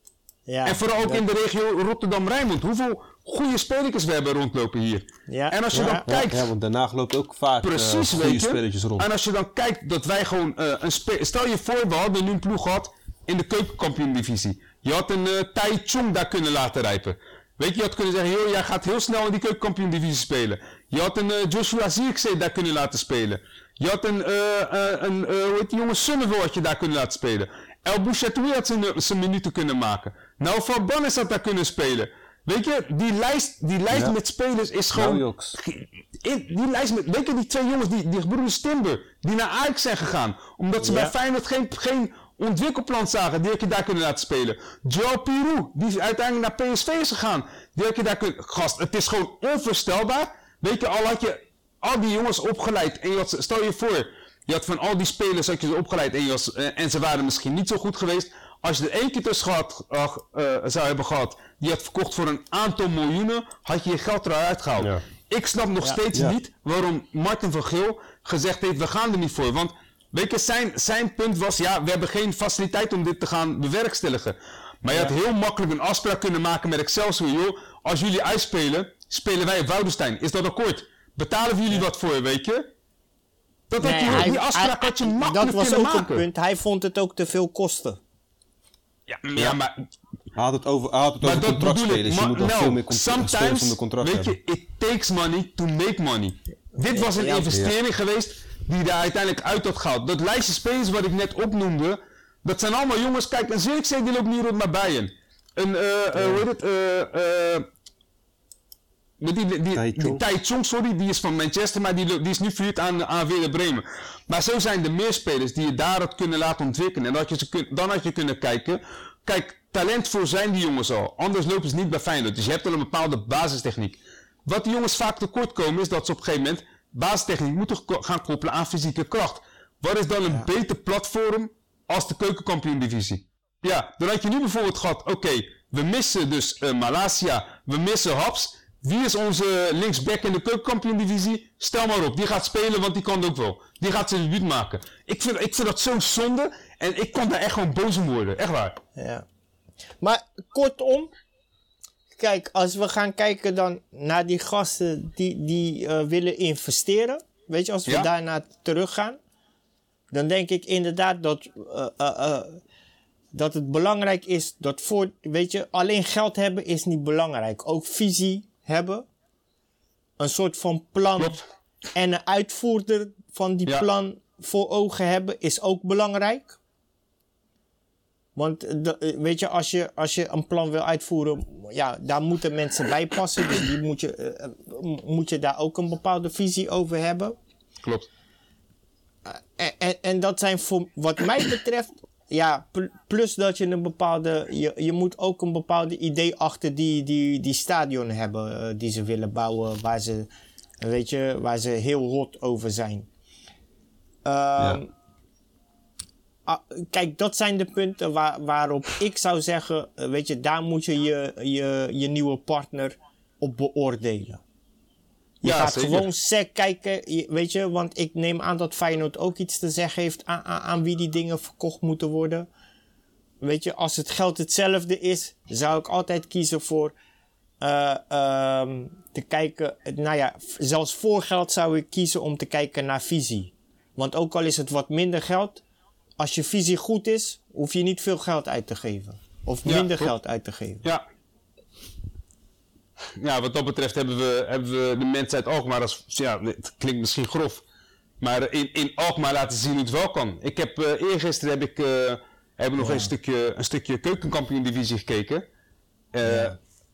Ja, En vooral ook dat- in de regio Rotterdam-Rijnmond. Hoeveel goede spelers we hebben rondlopen hier. Ja. En als je Ja. dan kijkt... Ja, want Haag loopt ook vaak eh, Precies, goede spelletjes rond. En als je dan kijkt dat wij gewoon eh, een spe- Stel je voor, we hadden nu een ploeg gehad in de keukenkampioen-divisie. Je had een eh Tai Chong daar kunnen laten rijpen. Weet je, je had kunnen zeggen, joh, jij gaat heel snel in die keukenkampioen-divisie spelen. Je had een Joshua Zirkzee daar kunnen laten spelen. Je had een, eh, eh, een eh, hoe heet die jongen, Sunnevel had je daar kunnen laten spelen. El Bouchatoui had zijn, zijn minuten kunnen maken. Nou, Van Bannis had daar kunnen spelen. Weet je, die lijst, die lijst Ja. met spelers is gewoon... In die lijst met, weet je, die twee jongens, die, die gebroeders Timber, die naar Ajax zijn gegaan. Omdat ze Ja. bij Feyenoord geen, geen ontwikkelplan zagen, die had je daar kunnen laten spelen. Joao Pirou, die uiteindelijk naar PSV is gegaan. Die had je daar kunnen... Gast, het is gewoon onvoorstelbaar. Weet je, al had je al die jongens opgeleid en je had, ze- stel je voor, je had van al die spelers had je ze opgeleid en, je was, eh, en ze waren misschien niet zo goed geweest. Als je er één keer tussen gehad, eh, eh, zou hebben gehad, die had verkocht voor een aantal miljoenen, had je je geld eruit gehaald. Ja. Ik snap nog steeds Ja. niet waarom Martin van Geel gezegd heeft, we gaan er niet voor. Want weet je, zijn, zijn punt was, ja, we hebben geen faciliteit om dit te gaan bewerkstelligen. Maar je had heel makkelijk een afspraak kunnen maken met Excelsior, joh. Als jullie uitspelen, spelen wij op Woudenstein. Is dat akkoord? Betalen we jullie wat voor, weet je? Dat had je, hij- die afspraak hij- had je makkelijk Dat was ook maken. een punt. Hij vond het ook te veel kosten. Ja, ja, maar Hij had het over, hij had het Maar over dat bedoel ik. contractspelers. Je Maar moet nog nou, veel meer spelers onder contract weet hebben. je, it takes money to make money. Dit was een Ja. investering geweest die daar uiteindelijk uit had gehaald. Dat lijstje spelers wat ik net opnoemde, dat zijn allemaal jongens. Kijk, een Zirkzee die loopt niet rond naar Bayern. Een, eh, eh, hoe heet het, eh, eh, die, die, die, sorry, die is van Manchester, maar die, die is nu verhuurd aan, aan Werder Bremen. Maar zo zijn er meer spelers die je daar had kunnen laten ontwikkelen. En dat je ze kun, dan had je kunnen kijken. Kijk, talentvol zijn die jongens al. Anders lopen ze niet bij Feyenoord. Dus je hebt al een bepaalde basistechniek. Wat die jongens vaak tekort komen is dat ze op een gegeven moment basistechniek moeten gaan koppelen aan fysieke kracht. Wat is dan een beter platform als de keukenkampioen-divisie? Ja, dan had je nu bijvoorbeeld gehad, oké, we missen dus eh Malasia, we missen Haps. Wie is onze linksback in de keukenkampioen-divisie? Stel maar op, die gaat spelen, want die kan het ook wel. Die gaat zijn debuut maken. Ik vind, ik vind dat zo zonde en ik kon daar echt gewoon boos om worden. Echt waar. Ja. Maar kortom, kijk, als we gaan kijken dan naar die gasten die, die eh, willen investeren, weet je, als we Ja. daarna teruggaan, dan denk ik inderdaad dat, eh, eh, dat het belangrijk is dat voor, weet je, alleen geld hebben is niet belangrijk. Ook visie hebben, een soort van plan Klopt. en een uitvoerder van die Ja. plan voor ogen hebben is ook belangrijk. Want eh, de- weet je, als je, als je een plan wil uitvoeren, ja, daar moeten mensen bij passen. Dus die moet, je, eh, eh, moet je daar ook een bepaalde visie over hebben. Klopt. En, en, en dat zijn voor wat mij betreft, ja, pl- plus dat je een bepaalde, je, je moet ook een bepaalde idee achter die, die, die stadion hebben eh, die ze willen bouwen, waar ze, weet je, waar ze heel hot over zijn. Ehm, ah, kijk, dat zijn de punten waar, waarop ik zou zeggen, eh, weet je, daar moet je je, je, je nieuwe partner op beoordelen. Je Ja, gaat zeker. gewoon sec kijken, je- weet je, want ik neem aan dat Feyenoord ook iets te zeggen heeft aan, aan, aan wie die dingen verkocht moeten worden. Weet je, als het geld hetzelfde is, zou ik altijd kiezen voor ehm, te kijken. Nou ja, zelfs voor geld zou ik kiezen om te kijken naar visie. Want ook al is het wat minder geld, als je visie goed is, hoef je niet veel geld uit te geven. Of minder geld uit te geven. Ja. Ja, wat dat betreft hebben we, hebben we de mensen uit Alkmaar, als, ja, het klinkt misschien grof, maar in, in Alkmaar laten zien hoe het wel kan. Ik heb, eh eergisteren heb ik, eh, hebben nog een stukje, een stukje keukenkampioen-divisie gekeken. Eh,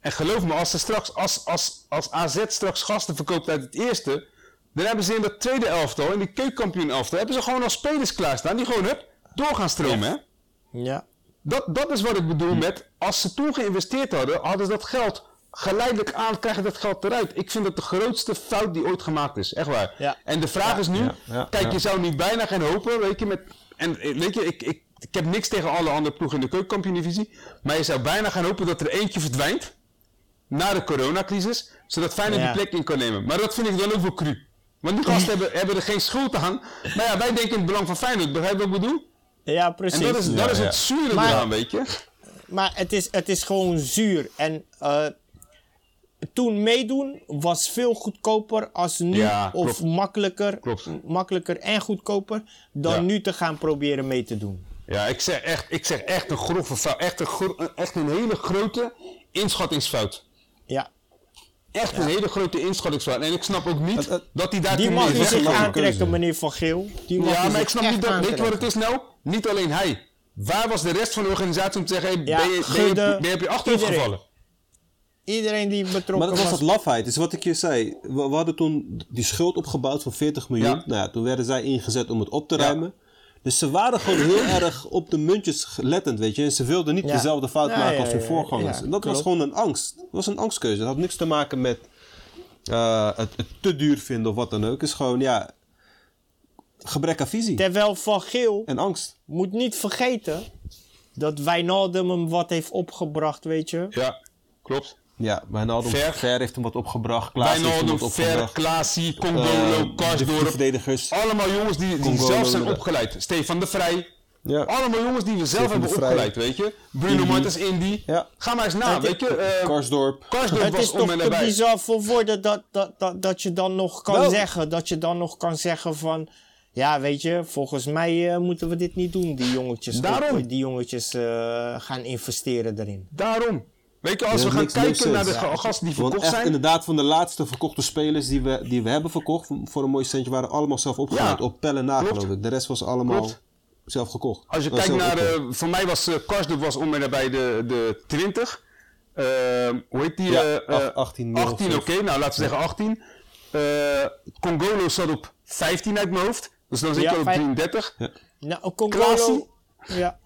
En geloof me, als, er straks, als, als, als AZ straks gasten verkoopt uit het eerste, dan hebben ze in dat tweede elftal, in die keukenkampioen elftal, hebben ze gewoon al spelers klaarstaan die gewoon hup, door gaan stromen. Hè? Ja. Dat, dat is wat ik bedoel met, als ze toen geïnvesteerd hadden, hadden ze dat geld geleidelijk aan, krijgen dat geld eruit. Ik vind dat de grootste fout die ooit gemaakt is, echt waar. Ja. En de vraag is nu, ja, ja, kijk, ja. je zou nu bijna gaan hopen, weet je, met, en eh, weet je, ik, ik, ik heb niks tegen alle andere ploegen in de keukenkampioen-divisie, maar je zou bijna gaan hopen dat er eentje verdwijnt, na de coronacrisis, zodat Feyenoord Ja. die plek in kan nemen. Maar dat vind ik dan ook wel cru. Want die gasten hebben, hebben er geen schuld aan. Maar ja, wij denken in het belang van Feyenoord, begrijp je wat ik bedoel? Ja, precies. En dat is, dat is ja. het zure Maar- eraan, weet je. Maar het is, het is gewoon zuur. En eh, toen meedoen was veel goedkoper als nu. Ja, of klopt. makkelijker, Klopt. makkelijker en goedkoper dan Ja. nu te gaan proberen mee te doen. Ja, ik zeg echt, ik zeg echt een grove fout. Echt een, gro- echt een hele grote inschattingsfout. Ja, Echt een hele grote inschattingsfout. En ik snap ook niet het- dat hij daar die mag zich aantrekken, meneer Van Geel. Die mag Ja, maar ik snap niet dat. Weet je wat het is nou? Niet alleen hij. Waar was de rest van de organisatie om te zeggen: hey, Ja, ben, je, ben, je, ben je op je achterhoofd iedereen. gevallen? Iedereen die betrokken Maar dat was was. dat lafheid. Dus wat ik je zei. We, we hadden toen die schuld opgebouwd van 40 miljoen. Ja. Nou ja, toen werden zij ingezet om het op te Ja. ruimen. Dus ze waren gewoon heel erg op de muntjes gelettend, weet je. En ze wilden niet Ja. dezelfde fout Ja, maken ja, als hun voorgangers. ja, en dat was gewoon een angst. Dat was een angstkeuze. Dat had niks te maken met eh, het, het te duur vinden of wat dan ook. Het is gewoon, ja, gebrek aan visie. Terwijl Van Geel En angst. moet niet vergeten dat Wijnaldum hem wat heeft opgebracht, weet je. Ja, klopt. Ja, Wijnaldum Ver. Ver heeft hem wat opgebracht. Klaas heeft hem Wijnaldum, wat Ver, opgebracht. Klaasie, Eh, Congolo, Karsdorp. verdedigers. Allemaal jongens die, die Congolo, zelf zijn opgeleid. Stefan de Vrij. Ja. Allemaal jongens die we zelf Stefan hebben opgeleid, weet je. Bruno Indy. Martens, Indy. Ja. Ga maar eens na, Het- weet je. eh, Karsdorp. Karsdorp Het was is om toch te bizar voor woorden dat, dat, dat, dat je dan nog kan Wel- zeggen. Dat je dan nog kan zeggen van... Ja, weet je, volgens mij eh, moeten we dit niet doen. Die jongetjes, Daarom. op- die jongetjes eh, gaan investeren erin. Daarom. Weet je, als Ja, we gaan niks- niks kijken naar de gasten die verkocht echt zijn. inderdaad van de laatste verkochte spelers die we, die we hebben verkocht, voor- een mooi centje, waren allemaal zelf. Ja, op pellen na klopt. geloof ik. De rest was allemaal Klopt. zelf gekocht. Als je Eh, kijkt naar, eh, voor mij was uh, Karsdorp was om en nabij de, de 20. Eh, hoe heet die? Ja, eh, eh, ach- 18 mil 18, of oké. nou, laten we zeggen 18. Eh, Congolo zat op 15 uit mijn hoofd. Dus dan zit Ja, je op vijf- 33. Nou, Congolo... Klaasie? Ja.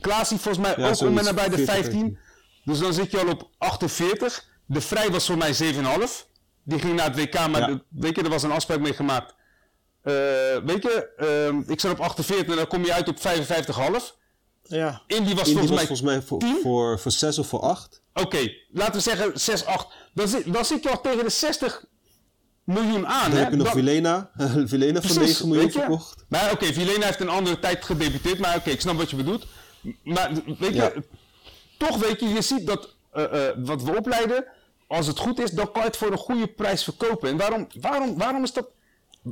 Klaasie volgens mij Ja, ook om en nabij de 40, 15. Dus dan zit je al op 48. De Vrij was voor mij 7,5. Die ging naar het WK, maar Ja. de- weet je, er was een afspraak mee gemaakt. Eh, weet je, ehm, ik zat op 48 en dan kom je uit op 55,5. Ja. Indy was Indy volgens was mij... volgens mij voor, tien? voor, voor 6 of voor 8. Oké, laten we zeggen 6, 8. Dan zit, dan zit je al tegen de 60 miljoen aan. Dan hè? heb je nog Dan- Vilena. Vilena voor Precies, 9 miljoen verkocht. Maar oké, Vilena heeft een andere tijd gedebuteerd, maar oké, ik snap wat je bedoelt. Maar weet je, Ja. Toch weet je, je ziet dat eh, eh, wat we opleiden, als het goed is, dan kan je het voor een goede prijs verkopen. En waarom, waarom, waarom is dat...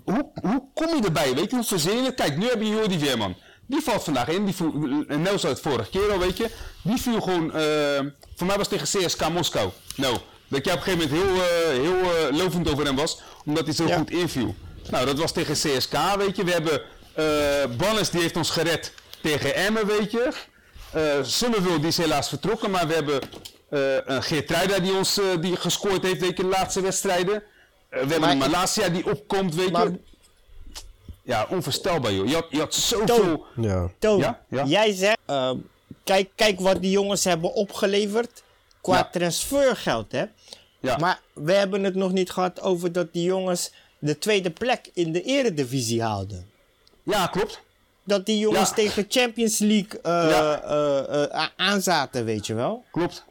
Hoe, hoe kom je erbij, weet je, hoe verzin je? Kijk, nu heb je Jordi Weerman. Die valt vandaag in, die viel, en Nels uit vorige keer al, weet je. Die viel gewoon, eh, voor mij was het tegen CSK Moskou. Nou, dat jij op een gegeven moment heel, heel lovend over hem was, omdat hij zo Ja. goed inviel. Nou, dat was tegen CSK, weet je. We hebben eh Bannes, die heeft ons gered tegen Emmen, weet je. Eh Summerville, die is helaas vertrokken, maar we hebben eh een Geertruida die ons eh, die gescoord heeft, weet je, de laatste wedstrijden. Eh, we hebben Maar een Malasia die opkomt, weet Maar- je. Ja, onvoorstelbaar, joh. Je had, je had zoveel... Ja. Toon, Ja, ja. jij zegt, ehm, kijk, kijk wat die jongens hebben opgeleverd qua Ja. transfergeld, hè. Ja. Maar we hebben het nog niet gehad over dat die jongens de tweede plek in de eredivisie haalden. ja, klopt. Dat die jongens Ja. tegen Champions League eh, Ja. eh, eh, aanzaten, weet je wel. Klopt.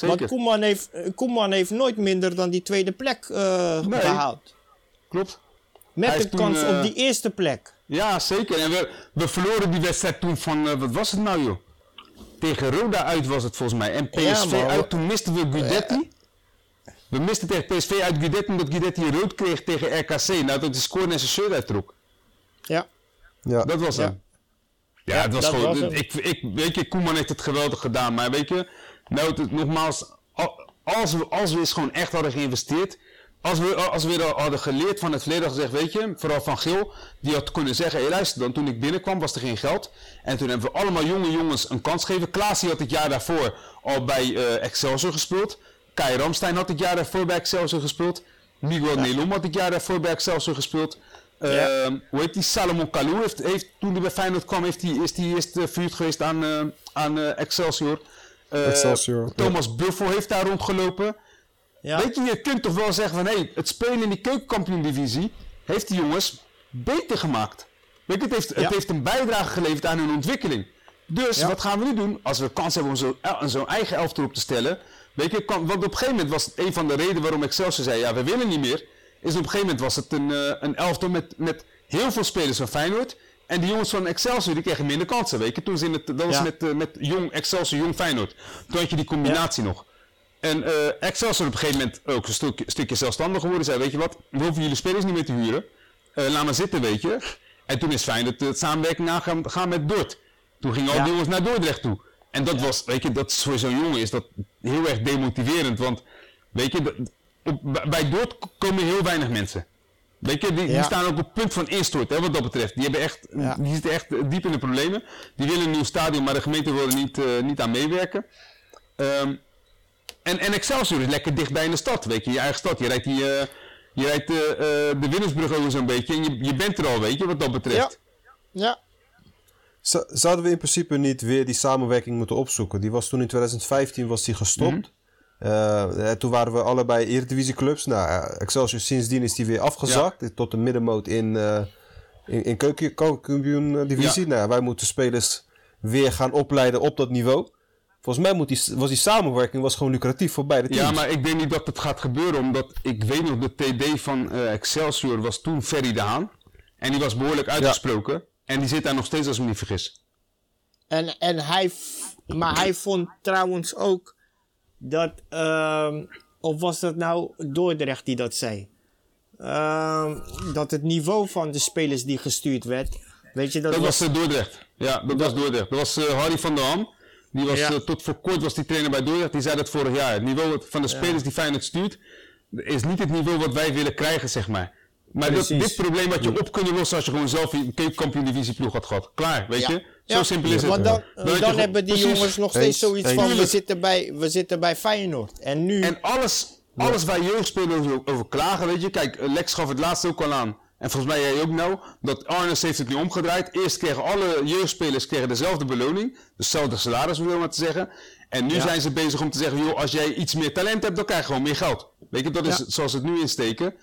Want Zeker. Koeman heeft, Koeman heeft nooit minder dan die tweede plek eh, Nee. behaald. Klopt. Met Hij toen, kans op die eerste plek. Ja, zeker. En we, we verloren die wedstrijd toen van, wat was het nou joh? Tegen Roda uit was het volgens mij. En PSV Ja, uit, toen misten we Guidetti. We misten tegen PSV uit Guidetti omdat Guidetti rood kreeg tegen RKC. Nou, dat hij scoorde en zijn shirt uittrok. Ja. Ja. Dat was Ja. hem. Ja, het was dat gewoon. was hem. ik, ik, weet je, Koeman heeft het geweldig gedaan. Maar weet je, nou, het, nogmaals, al- als we, als we eens gewoon echt hadden geïnvesteerd. Als we, als we hadden geleerd van het verleden, gezegd, weet je, vooral van Geel, die had kunnen zeggen: hé, luister dan, toen ik binnenkwam was er geen geld. En toen hebben we allemaal jonge jongens een kans gegeven. Klaas had het jaar daarvoor al bij eh, Excelsior gespeeld. Kai Ramstein had het jaar daarvoor bij Excelsior gespeeld. Miguel Nelom had het jaar daarvoor bij Excelsior gespeeld. Ja. Ehm, hoe heet die? Salomon Kalou heeft, heeft toen hij bij Feyenoord kwam, heeft die, is hij eerst uh, geweest aan, eh, aan eh, Excelsior. Excelsior, Thomas Buffel heeft daar rondgelopen. Ja. Weet je, je kunt toch wel zeggen van hé, hey, het spelen in die keukenkampioen-divisie heeft die jongens beter gemaakt. Weet je, het heeft, het heeft een bijdrage geleverd aan hun ontwikkeling. Dus wat gaan we nu doen? Als we kans hebben om zo'n zo'n eigen elftal op te stellen. Weet je, kan, want op een gegeven moment was het een van de redenen waarom Excelsior zei: ja, we willen niet meer. Is op een gegeven moment was het een, eh, een elftal met, met heel veel spelers van Feyenoord. En die jongens van Excelsior die kregen minder kansen. Weet je, toen ze in het, dat was Ja. met, eh, met jong Excelsior, jong Feyenoord. Toen had je die combinatie nog. En eh Excelsior op een gegeven moment ook een stukje, stukje zelfstandig geworden. Zei, weet je wat, we hoeven jullie spelers niet meer te huren. Laat maar zitten, weet je. En toen is Feyenoord het samenwerking aangaan gaan met Dort. Toen gingen al Ja. die jongens naar Dordrecht toe. En dat was, weet je, dat is voor zo'n jongen is dat heel erg demotiverend. Want, weet je, op, bij- Dort komen heel weinig mensen. Weet je, die, die Ja. staan ook op het punt van instort, hè, wat dat betreft. Die, hebben echt, Ja. die zitten echt diep in de problemen. Die willen een nieuw stadion, maar de gemeente wil er niet, eh, niet aan meewerken. Ehm, en, en Excelsior is lekker dichtbij in de stad, weet je, je eigen stad. Je rijdt, die, eh, je rijdt eh, de Winnersbrug over zo'n beetje en je, je bent er al, weet je, wat dat betreft. Ja. Z- Zouden we in principe niet weer die samenwerking moeten opzoeken? Die was toen in 2015 was die gestopt. Eh, eh, toen waren we allebei eredivisieclubs. Nou, eh, Excelsior sindsdien is die weer afgezakt. Tot de middenmoot in, eh in, in keuken- keukenkampioen-divisie. Nou, wij moeten spelers weer gaan opleiden op dat niveau. Volgens mij moet die, was die samenwerking was gewoon lucratief voor beide teams. Ja, maar ik denk niet dat het gaat gebeuren, omdat ik weet nog, de TD van eh, Excelsior was toen Ferry de Haan. En die was behoorlijk uitgesproken. En die zit daar nog steeds, als ik me niet vergis. En, en hij, maar hij vond trouwens ook dat, ehm, of was dat nou Dordrecht die dat zei? Ehm, dat het niveau van de spelers die gestuurd werd, weet je, dat, Dat was, was eh, Dordrecht. Ja, dat was Dordrecht. Dat was eh, Harry van der Ham. Die was, Ja. eh, tot voor kort was die trainer bij Dordrecht. Die zei dat vorig jaar. Het niveau van de spelers die Feyenoord stuurt, is niet het niveau wat wij willen krijgen, zeg maar. Maar dat, dit probleem had je op kunnen lossen als je gewoon zelf een keukenkampioen divisieploeg had gehad. Klaar, weet Ja. je? Zo Ja. simpel is het. Want dan, hebben die Precies. jongens nog steeds Eens, zoiets eens. van, we zitten, bij, we zitten bij Feyenoord. En nu, En alles, alles waar jeugdspelers over, over klagen, weet je. Kijk, Lex gaf het laatst ook al aan. en volgens mij jij ook nou, dat Arnes heeft het nu omgedraaid. Eerst kregen alle jeugdspelers kregen dezelfde beloning, dezelfde salaris, om maar te zeggen. En nu Ja. zijn ze bezig om te zeggen, joh, als jij iets meer talent hebt, dan krijg je gewoon meer geld. Weet je, dat is Ja. zoals ze het nu insteken.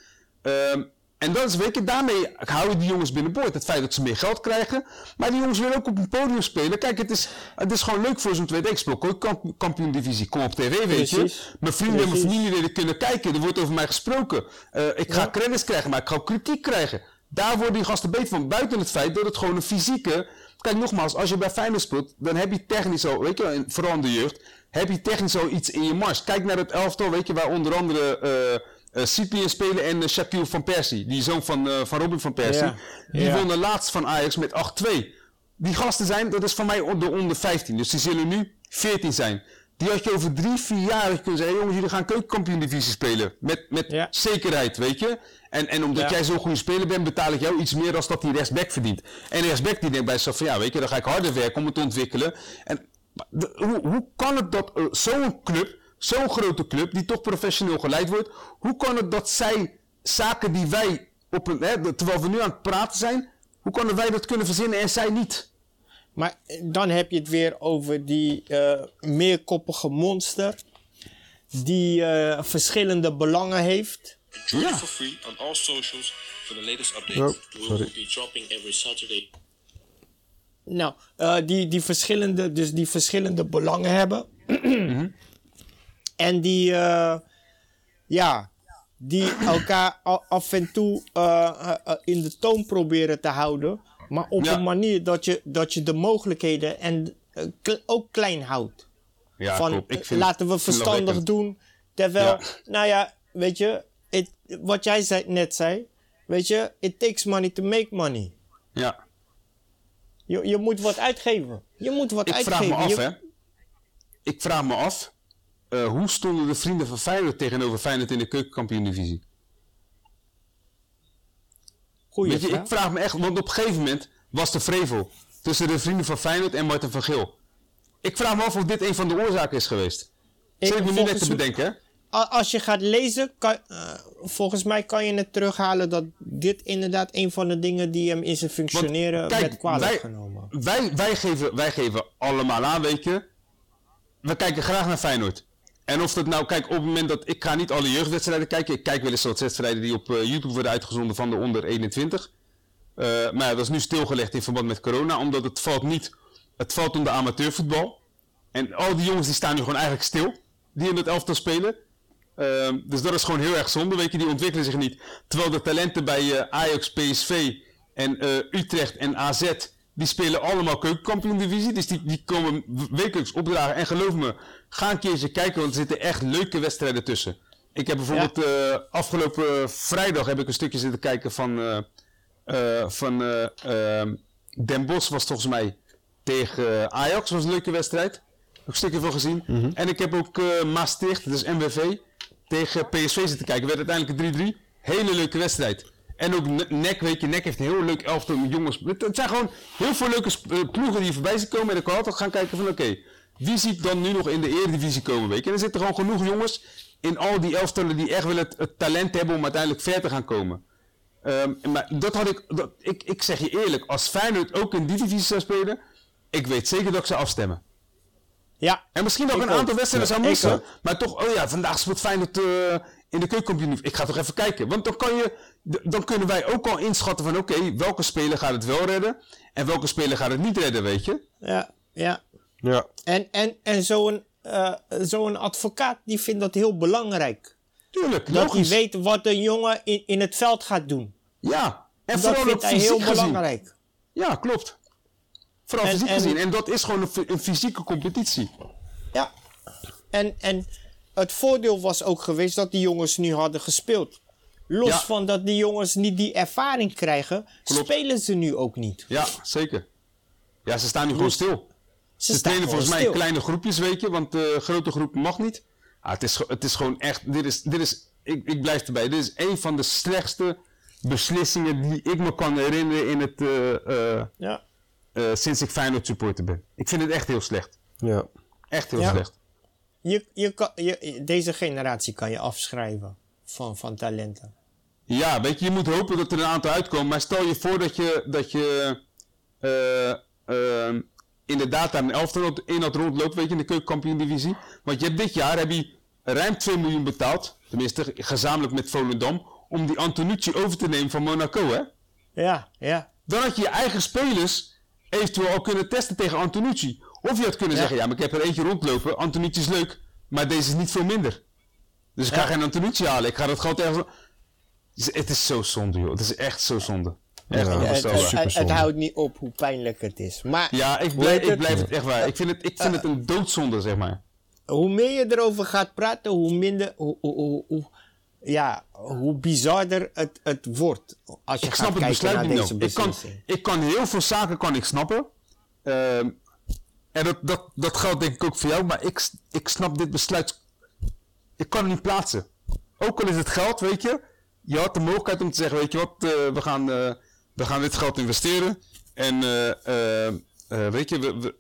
Ehm, en dat is, weet je, daarmee houden die jongens binnenboord. Het feit dat ze meer geld krijgen. Maar die jongens willen ook op een podium spelen. Kijk, het is, het is gewoon leuk voor zo'n tweede Ik speel ook kamp, kampioen divisie. Kom op tv, weet je. Mijn vrienden en mijn familieleden kunnen kijken. Er wordt over mij gesproken. Eh, ik ga Ja. credits krijgen, maar ik ga ook kritiek krijgen. Daar worden die gasten beter van. Buiten het feit dat het gewoon een fysieke... Kijk, nogmaals, als je bij Feyenoord speelt, dan heb je technisch al, weet je, vooral in de jeugd, heb je technisch al iets in je mars. Kijk naar het elftal, weet je, waar onder andere eh, Cyprien spelen en uh, Shaquille van Persie, die zoon van, eh, van Robin van Persie. Ja. Die Ja. wonnen laatst van Ajax met 8-2. Die gasten zijn, dat is van mij de onder 15, dus die zullen nu 14 zijn. Die had je over drie, vier jaar kunnen zeggen, jongens, jullie gaan keukenkampioen divisie spelen. Met, met Ja. zekerheid, weet je. En, en omdat Ja. jij zo'n goede speler bent, betaal ik jou iets meer dan dat die rechtsback verdient. En de rechtsback die denkt bij zichzelf van, ja, weet je, dan ga ik harder werken om het te ontwikkelen. En hoe, hoe kan het dat eh, zo'n club, zo'n grote club, die toch professioneel geleid wordt, hoe kan het dat zij zaken die wij op een, hè, terwijl we nu aan het praten zijn, hoe kunnen wij dat kunnen verzinnen en zij niet? Maar dan heb je het weer over die eh, meerkoppige monster. Die eh, verschillende belangen heeft. Join it for free on all socials for the latest updates. Oh, sorry. be dropping every Saturday. Nou, eh, die, die verschillende, dus die verschillende belangen hebben. En die, eh, ja, die elkaar af en toe eh, eh, in de toon proberen te houden. Maar op Ja. een manier dat je, dat je de mogelijkheden en ook klein houdt. Ja, van. Ik vind- laten we ik verstandig doen. Terwijl, Ja. nou ja, weet je, it, wat jij zei, net zei, weet je, it takes money to make money. Ja. Je, je moet wat uitgeven. Je moet wat Ik uitgeven. vraag me af, Je- hè. Ik vraag me af, eh, hoe stonden de vrienden van Feyenoord tegenover Feyenoord in de keukenkampioen-divisie? Goeie Weet je, vraag. ik vraag me echt, want op een gegeven moment was er vrevel tussen de vrienden van Feyenoord en Martin van Geel. Ik vraag me af of dit een van de oorzaken is geweest. Ik- Zit ik me nu net te bedenken, Als je gaat lezen, kan, eh, volgens mij kan je het terughalen dat dit inderdaad een van de dingen die hem in zijn functioneren Want, kijk, werd kwalijk wij- genomen. Wij, wij, geven, wij geven allemaal aan, weet je. We kijken graag naar Feyenoord. En of dat nou, kijk, op het moment dat ik ga niet alle jeugdwedstrijden kijken. Ik kijk wel eens wat wedstrijden die op eh, YouTube worden uitgezonden van de onder 21. Eh, maar ja, dat is nu stilgelegd in verband met corona, omdat het valt niet. Het valt onder amateurvoetbal. En al die jongens die staan nu gewoon eigenlijk stil, die in het elftal spelen. Ehm, dus dat is gewoon heel erg zonde, weet je, die ontwikkelen zich niet. Terwijl de talenten bij eh, Ajax, PSV en Utrecht en AZ, die spelen allemaal keukenkampioen-divisie. Dus die, die komen wekelijks opdragen. En geloof me, ga een keertje kijken, want er zitten echt leuke wedstrijden tussen. Ik heb bijvoorbeeld eh, afgelopen vrijdag heb ik een stukje zitten kijken van, eh, eh, van eh, ehm, Den Bosch was volgens mij tegen Ajax, was een leuke wedstrijd. Ook een stukje van gezien. En ik heb ook Maastricht, dus MWV, tegen PSV zitten kijken. Werd uiteindelijk een 3-3. Hele leuke wedstrijd. En ook Ne- NEC, weet je, NEC heeft een heel leuk elftal met jongens. Het, zijn gewoon heel veel leuke eh, ploegen die voorbij zien komen. En ik kan altijd gaan kijken van oké, wie ziet dan nu nog in de Eredivisie komen, weet je. En er zitten gewoon genoeg jongens in al die elftallen die echt wel het, het talent hebben om uiteindelijk ver te gaan komen. Ehm, maar dat had ik, dat, ik, ik zeg je eerlijk, als Feyenoord ook in die divisie zou spelen, ik weet zeker dat ik zou afstemmen. Ja, En misschien ook een aantal wedstrijden zou missen. Maar toch, oh ja, vandaag speelt Feyenoord eh in de keukenkampioen. Ik ga toch even kijken. Want dan, kan je, dan kunnen wij ook al inschatten van oké, welke speler gaat het wel redden. En welke speler gaat het niet redden, weet je. ja, ja. Ja. En, en, en zo'n eh, zo'n advocaat die vindt dat heel belangrijk. Tuurlijk, Dat hij logisch. weet wat een jongen in, in het veld gaat doen. Ja, en dat vooral vindt hij fysiek heel gezien. belangrijk. Ja, klopt. Vooral En- fysiek en- gezien. En dat is gewoon een, een fysieke competitie. Ja. En, en het voordeel was ook geweest dat die jongens nu hadden gespeeld. Los Ja. van dat die jongens niet die ervaring krijgen, Klopt. spelen ze nu ook niet. Ja, zeker. Ja, ze staan nu gewoon stil. Ze, Ze staan trainen gewoon volgens mij in kleine groepjes, weet je, want de grote groep mag niet. Ah, het, is, het is gewoon echt, dit is, dit is ik, ik blijf erbij, dit is een van de slechtste beslissingen die ik me kan herinneren in het, eh, eh, Ja. eh, sinds ik Feyenoord supporter ben. Ik vind het echt heel slecht. Ja. Echt heel Ja. slecht. Je, je kan, je, deze generatie kan je afschrijven van, van talenten. Ja, weet je, je moet hopen dat er een aantal uitkomen. Maar stel je voor dat je, dat je eh, eh, inderdaad daar een elftal in had rondloopt, weet je, in de keukenkampioen-divisie. Want je hebt dit jaar heb je ruim 2 miljoen betaald, tenminste gezamenlijk met Volendam, om die Antonucci over te nemen van Monaco, hè? Ja, ja. Dan had je je eigen spelers eventueel al kunnen testen tegen Antonucci. Of je had kunnen Ja. zeggen, ja, maar ik heb er eentje rondlopen, Antonucci is leuk, maar deze is niet veel minder. Dus ik ga Ja. geen Antonucci halen, ik ga dat gewoon ergens... Het is- Het is zo zonde, joh. Het is echt zo zonde. Echt Ja, Het, houdt niet op hoe pijnlijk het is. Maar Ja, ik blijf, ik het? blijf het echt waar. Ik vind het, ik vind het een doodzonde, zeg maar. hoe meer je erover gaat praten, hoe minder. Hoe, hoe, hoe, hoe- ja, hoe bizarder het, het wordt. Als je Ik gaat snap het kijken besluit naar niet. nog. Ik kan, ik kan heel veel zaken kan ik snappen. Ehm, en dat, dat, dat geldt denk ik ook voor jou. Maar ik, ik snap dit besluit. Ik kan het niet plaatsen. Ook al is het geld, weet je. Je had de mogelijkheid om te zeggen, weet je wat, eh, we, gaan, eh, we gaan dit geld investeren. En eh, weet je, we, we,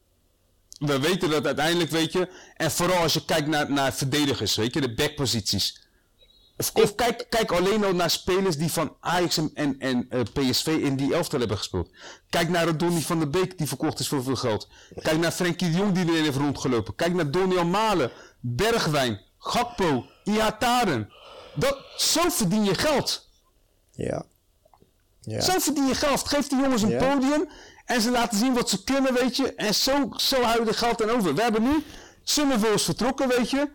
we weten dat uiteindelijk, weet je. En vooral als je kijkt naar, naar verdedigers, weet je, de backposities. Of, of kijk, kijk alleen al naar spelers die van Ajax en, en, en eh, PSV in die elftal hebben gespeeld. Kijk naar Donny van der Beek die verkocht is voor veel geld. Kijk naar Frenkie de Jong die erin heeft rondgelopen. Kijk naar Doniel Malen, Bergwijn, Gakpo, Ihataren. Dat, zo verdien je geld. Ja. ja. Zo verdien je geld. Geef die jongens een Ja. podium en ze laten zien wat ze kunnen, weet je. En zo, zo houden we geld aan over. We hebben nu Summerville is vertrokken, weet je.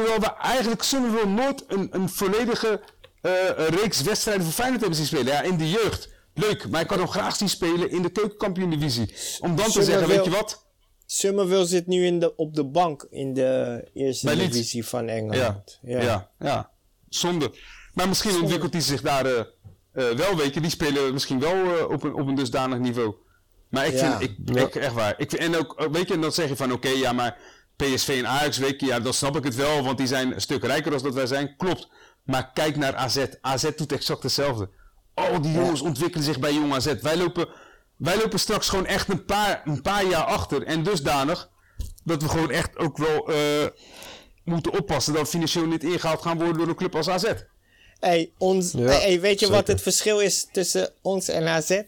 Terwijl we eigenlijk Summerville nooit een, een volledige eh, reeks wedstrijden voor Feyenoord hebben zien spelen. Ja, in de jeugd. Leuk, maar ik kan hem graag zien spelen in de keukenkampioen-divisie. Om dan te zeggen, Summerville- weet je wat? Somerville zit nu in de, op de bank in de eerste divisie van Ja, Engeland. ja, ja, Zonde. Maar misschien ontwikkelt hij zich daar eh, eh, wel, weet je. Die spelen misschien wel op, een, op een dusdanig niveau. Maar ik Ja. vind, ik, ik, echt waar. Ik, en ook, weet je, en dan zeg je van, oké, ja, maar PSV en Ajax, weet je, ja, dan snap ik het wel, want die zijn een stuk rijker dan dat wij zijn. Klopt. Maar kijk naar AZ. AZ doet exact hetzelfde. Oh, die jongens ontwikkelen zich bij Jong AZ. Wij lopen, wij lopen straks gewoon echt een paar, een paar jaar achter. En dusdanig dat we gewoon echt ook wel eh, moeten oppassen dat we financieel niet ingehaald gaan worden door een club als AZ. Hey, ons, Ja, hey, weet je wat het verschil is tussen ons en AZ?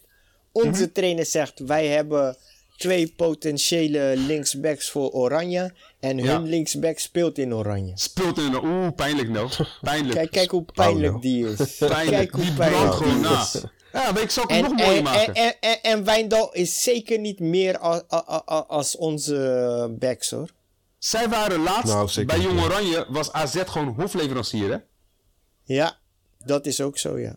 Onze Mhm. trainer zegt, wij hebben twee potentiële linksbacks voor Oranje. En Ja. hun linksback speelt in Oranje. Speelt in een... Oeh, pijnlijk nou. Pijnlijk. Kijk, kijk hoe pijnlijk Oh, die is. pijnlijk. Kijk hoe die pijnlijk gewoon die na. is. Ja, weet ik, zal het En, nog mooier en, maken. en, en, en, en Wijndal is zeker niet meer als, als onze backs hoor. Zij waren laatst, Nou, bij Jong. Oranje was AZ gewoon hofleverancier, hè? Ja, dat is ook zo, ja.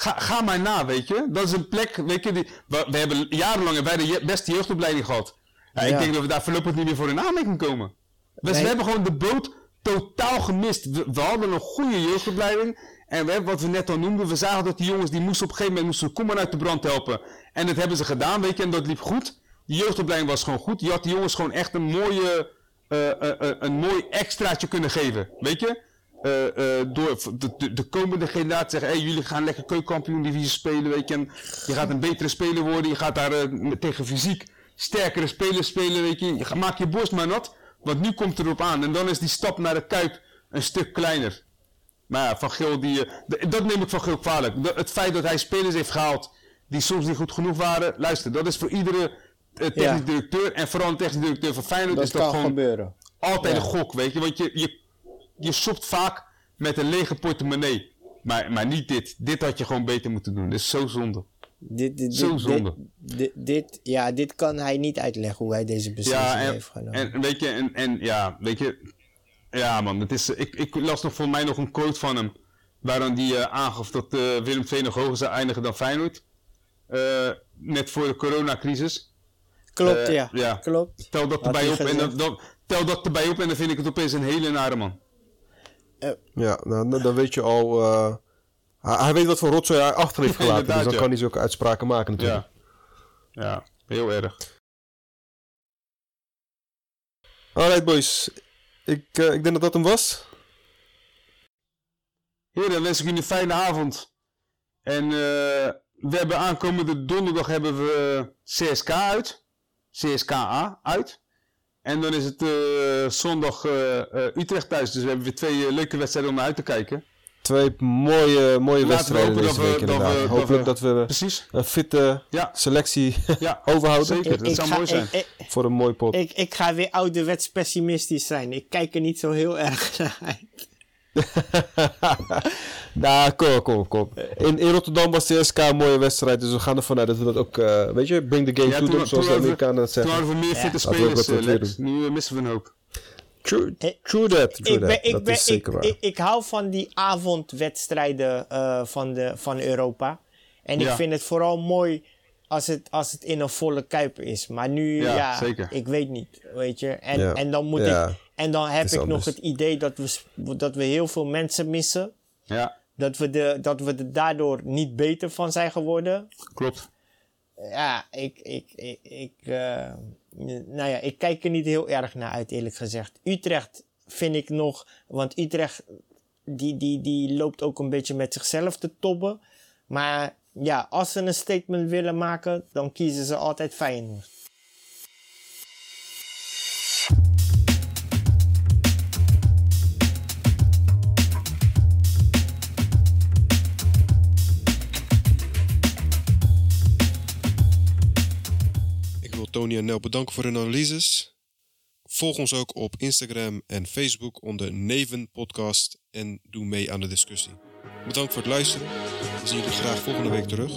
Ga, ga maar na, weet je. Dat is een plek, weet je, die, we, we hebben jarenlang wij de beste jeugdopleiding gehad. Ja, Ik denk dat we daar voorlopig niet meer voor in aanmerking komen. Dus Nee. we hebben gewoon de boot totaal gemist. We, we hadden een goede jeugdopleiding. En we wat we net al noemden, we zagen dat die jongens, die moesten op een gegeven moment moesten de kom maar uit de brand helpen. En dat hebben ze gedaan, weet je, en dat liep goed. Die jeugdopleiding was gewoon goed. Je had die jongens gewoon echt een mooie, eh, eh, eh, een mooi extraatje kunnen geven, weet je. Eh, eh, door de, de, de komende generatie zeggen, hey, jullie gaan lekker keukenkampioen divisie spelen, weet je. En je gaat een betere speler worden, je gaat daar eh, tegen fysiek sterkere spelers spelen, weet je. je maak je borst maar nat, want nu komt het erop aan. En dan is die stap naar de Kuip een stuk kleiner. Maar ja, Van Geel, die, dat neem ik van Geel kwalijk. Het feit dat hij spelers heeft gehaald die soms niet goed genoeg waren. Luister, dat is voor iedere technisch Ja. directeur en vooral een technisch directeur van Feyenoord Dat is dat gewoon gebeuren. altijd Ja. een gok, weet je. Want je, je, je shopt vaak met een lege portemonnee. Maar, maar niet dit. Dit had je gewoon beter moeten doen. Dit is zo zonde. Dit, dit, Zo dit, zonde. Dit, dit, ja, dit kan hij niet uitleggen hoe hij deze beslissing Ja, en, heeft genomen. en weet je, en, en ja, weet je. Ja, man, het is, ik, ik las nog voor mij nog een quote van hem. Waarin hij eh, aangaf dat eh, Willem II nog hoger zou eindigen dan Feyenoord. Eh, net voor de coronacrisis. klopt, ja. ja. Klopt. Tel dat Had erbij op en tel dat erbij op en dan vind ik het opeens een hele nare man. Ja, nou, dan- weet je al... eh, hij, hij weet wat voor rotzooi hij achter heeft gelaten. dus dan ja. kan hij zulke uitspraken maken natuurlijk. Ja. Ja, heel erg. Alright boys. Ik, eh, ik denk dat dat hem was. Heren, dan wens ik jullie een fijne avond. En eh, we hebben aankomende donderdag hebben we CSK uit. CSKA uit. En dan is het eh, zondag eh, eh, Utrecht thuis. Dus we hebben weer twee leuke wedstrijden om naar uit te kijken. twee mooie, mooie wedstrijden hopen deze dat we- week dat inderdaad. we- dat Hopelijk we- dat we Precies. een fitte Ja. selectie Ja, overhouden zeker. Dat ik, zou ga, mooi zijn. ik, ik, voor een mooi pot. ik, ik ga weer ouderwets pessimistisch zijn. Ik kijk er niet zo heel erg naar uit. nou, kom, kom, kom. In, in Rotterdam was de SK een mooie wedstrijd, dus we gaan ervan uit dat we dat ook, eh, weet je, bring the game Ja, to toen- them, zoals de toen Amerikanen dat Toen zeggen. hadden we meer fitte we spelers, eh, Lex. Nu eh, missen we een hoop. True, Eh, true that, true ik, ben, that. ik, dat ben, is zeker ik, waar. ik, ik hou van die avondwedstrijden eh, van, de, van Europa. En ik Ja. vind het vooral mooi als het, als het in een volle kuip is. Maar nu, Ja, ik weet niet, weet je. En, Ja. en dan moet Ja. ik... En dan heb ik nog het idee dat we, dat we heel veel mensen missen. Ja, Dat we, de, dat we er daardoor niet beter van zijn geworden. klopt. Ja, ik, ik, ik, ik, eh, nou ja, ik kijk er niet heel erg naar uit, eerlijk gezegd. Utrecht vind ik nog, want Utrecht, die, die, die loopt ook een beetje met zichzelf te tobben. Maar ja, als ze een statement willen maken, dan kiezen ze altijd Feyenoord. Tony en Nel bedanken voor hun analyses. Volg ons ook op Instagram en Facebook onder Neven Podcast en doe mee aan de discussie. Bedankt voor het luisteren. We zien jullie graag volgende week terug.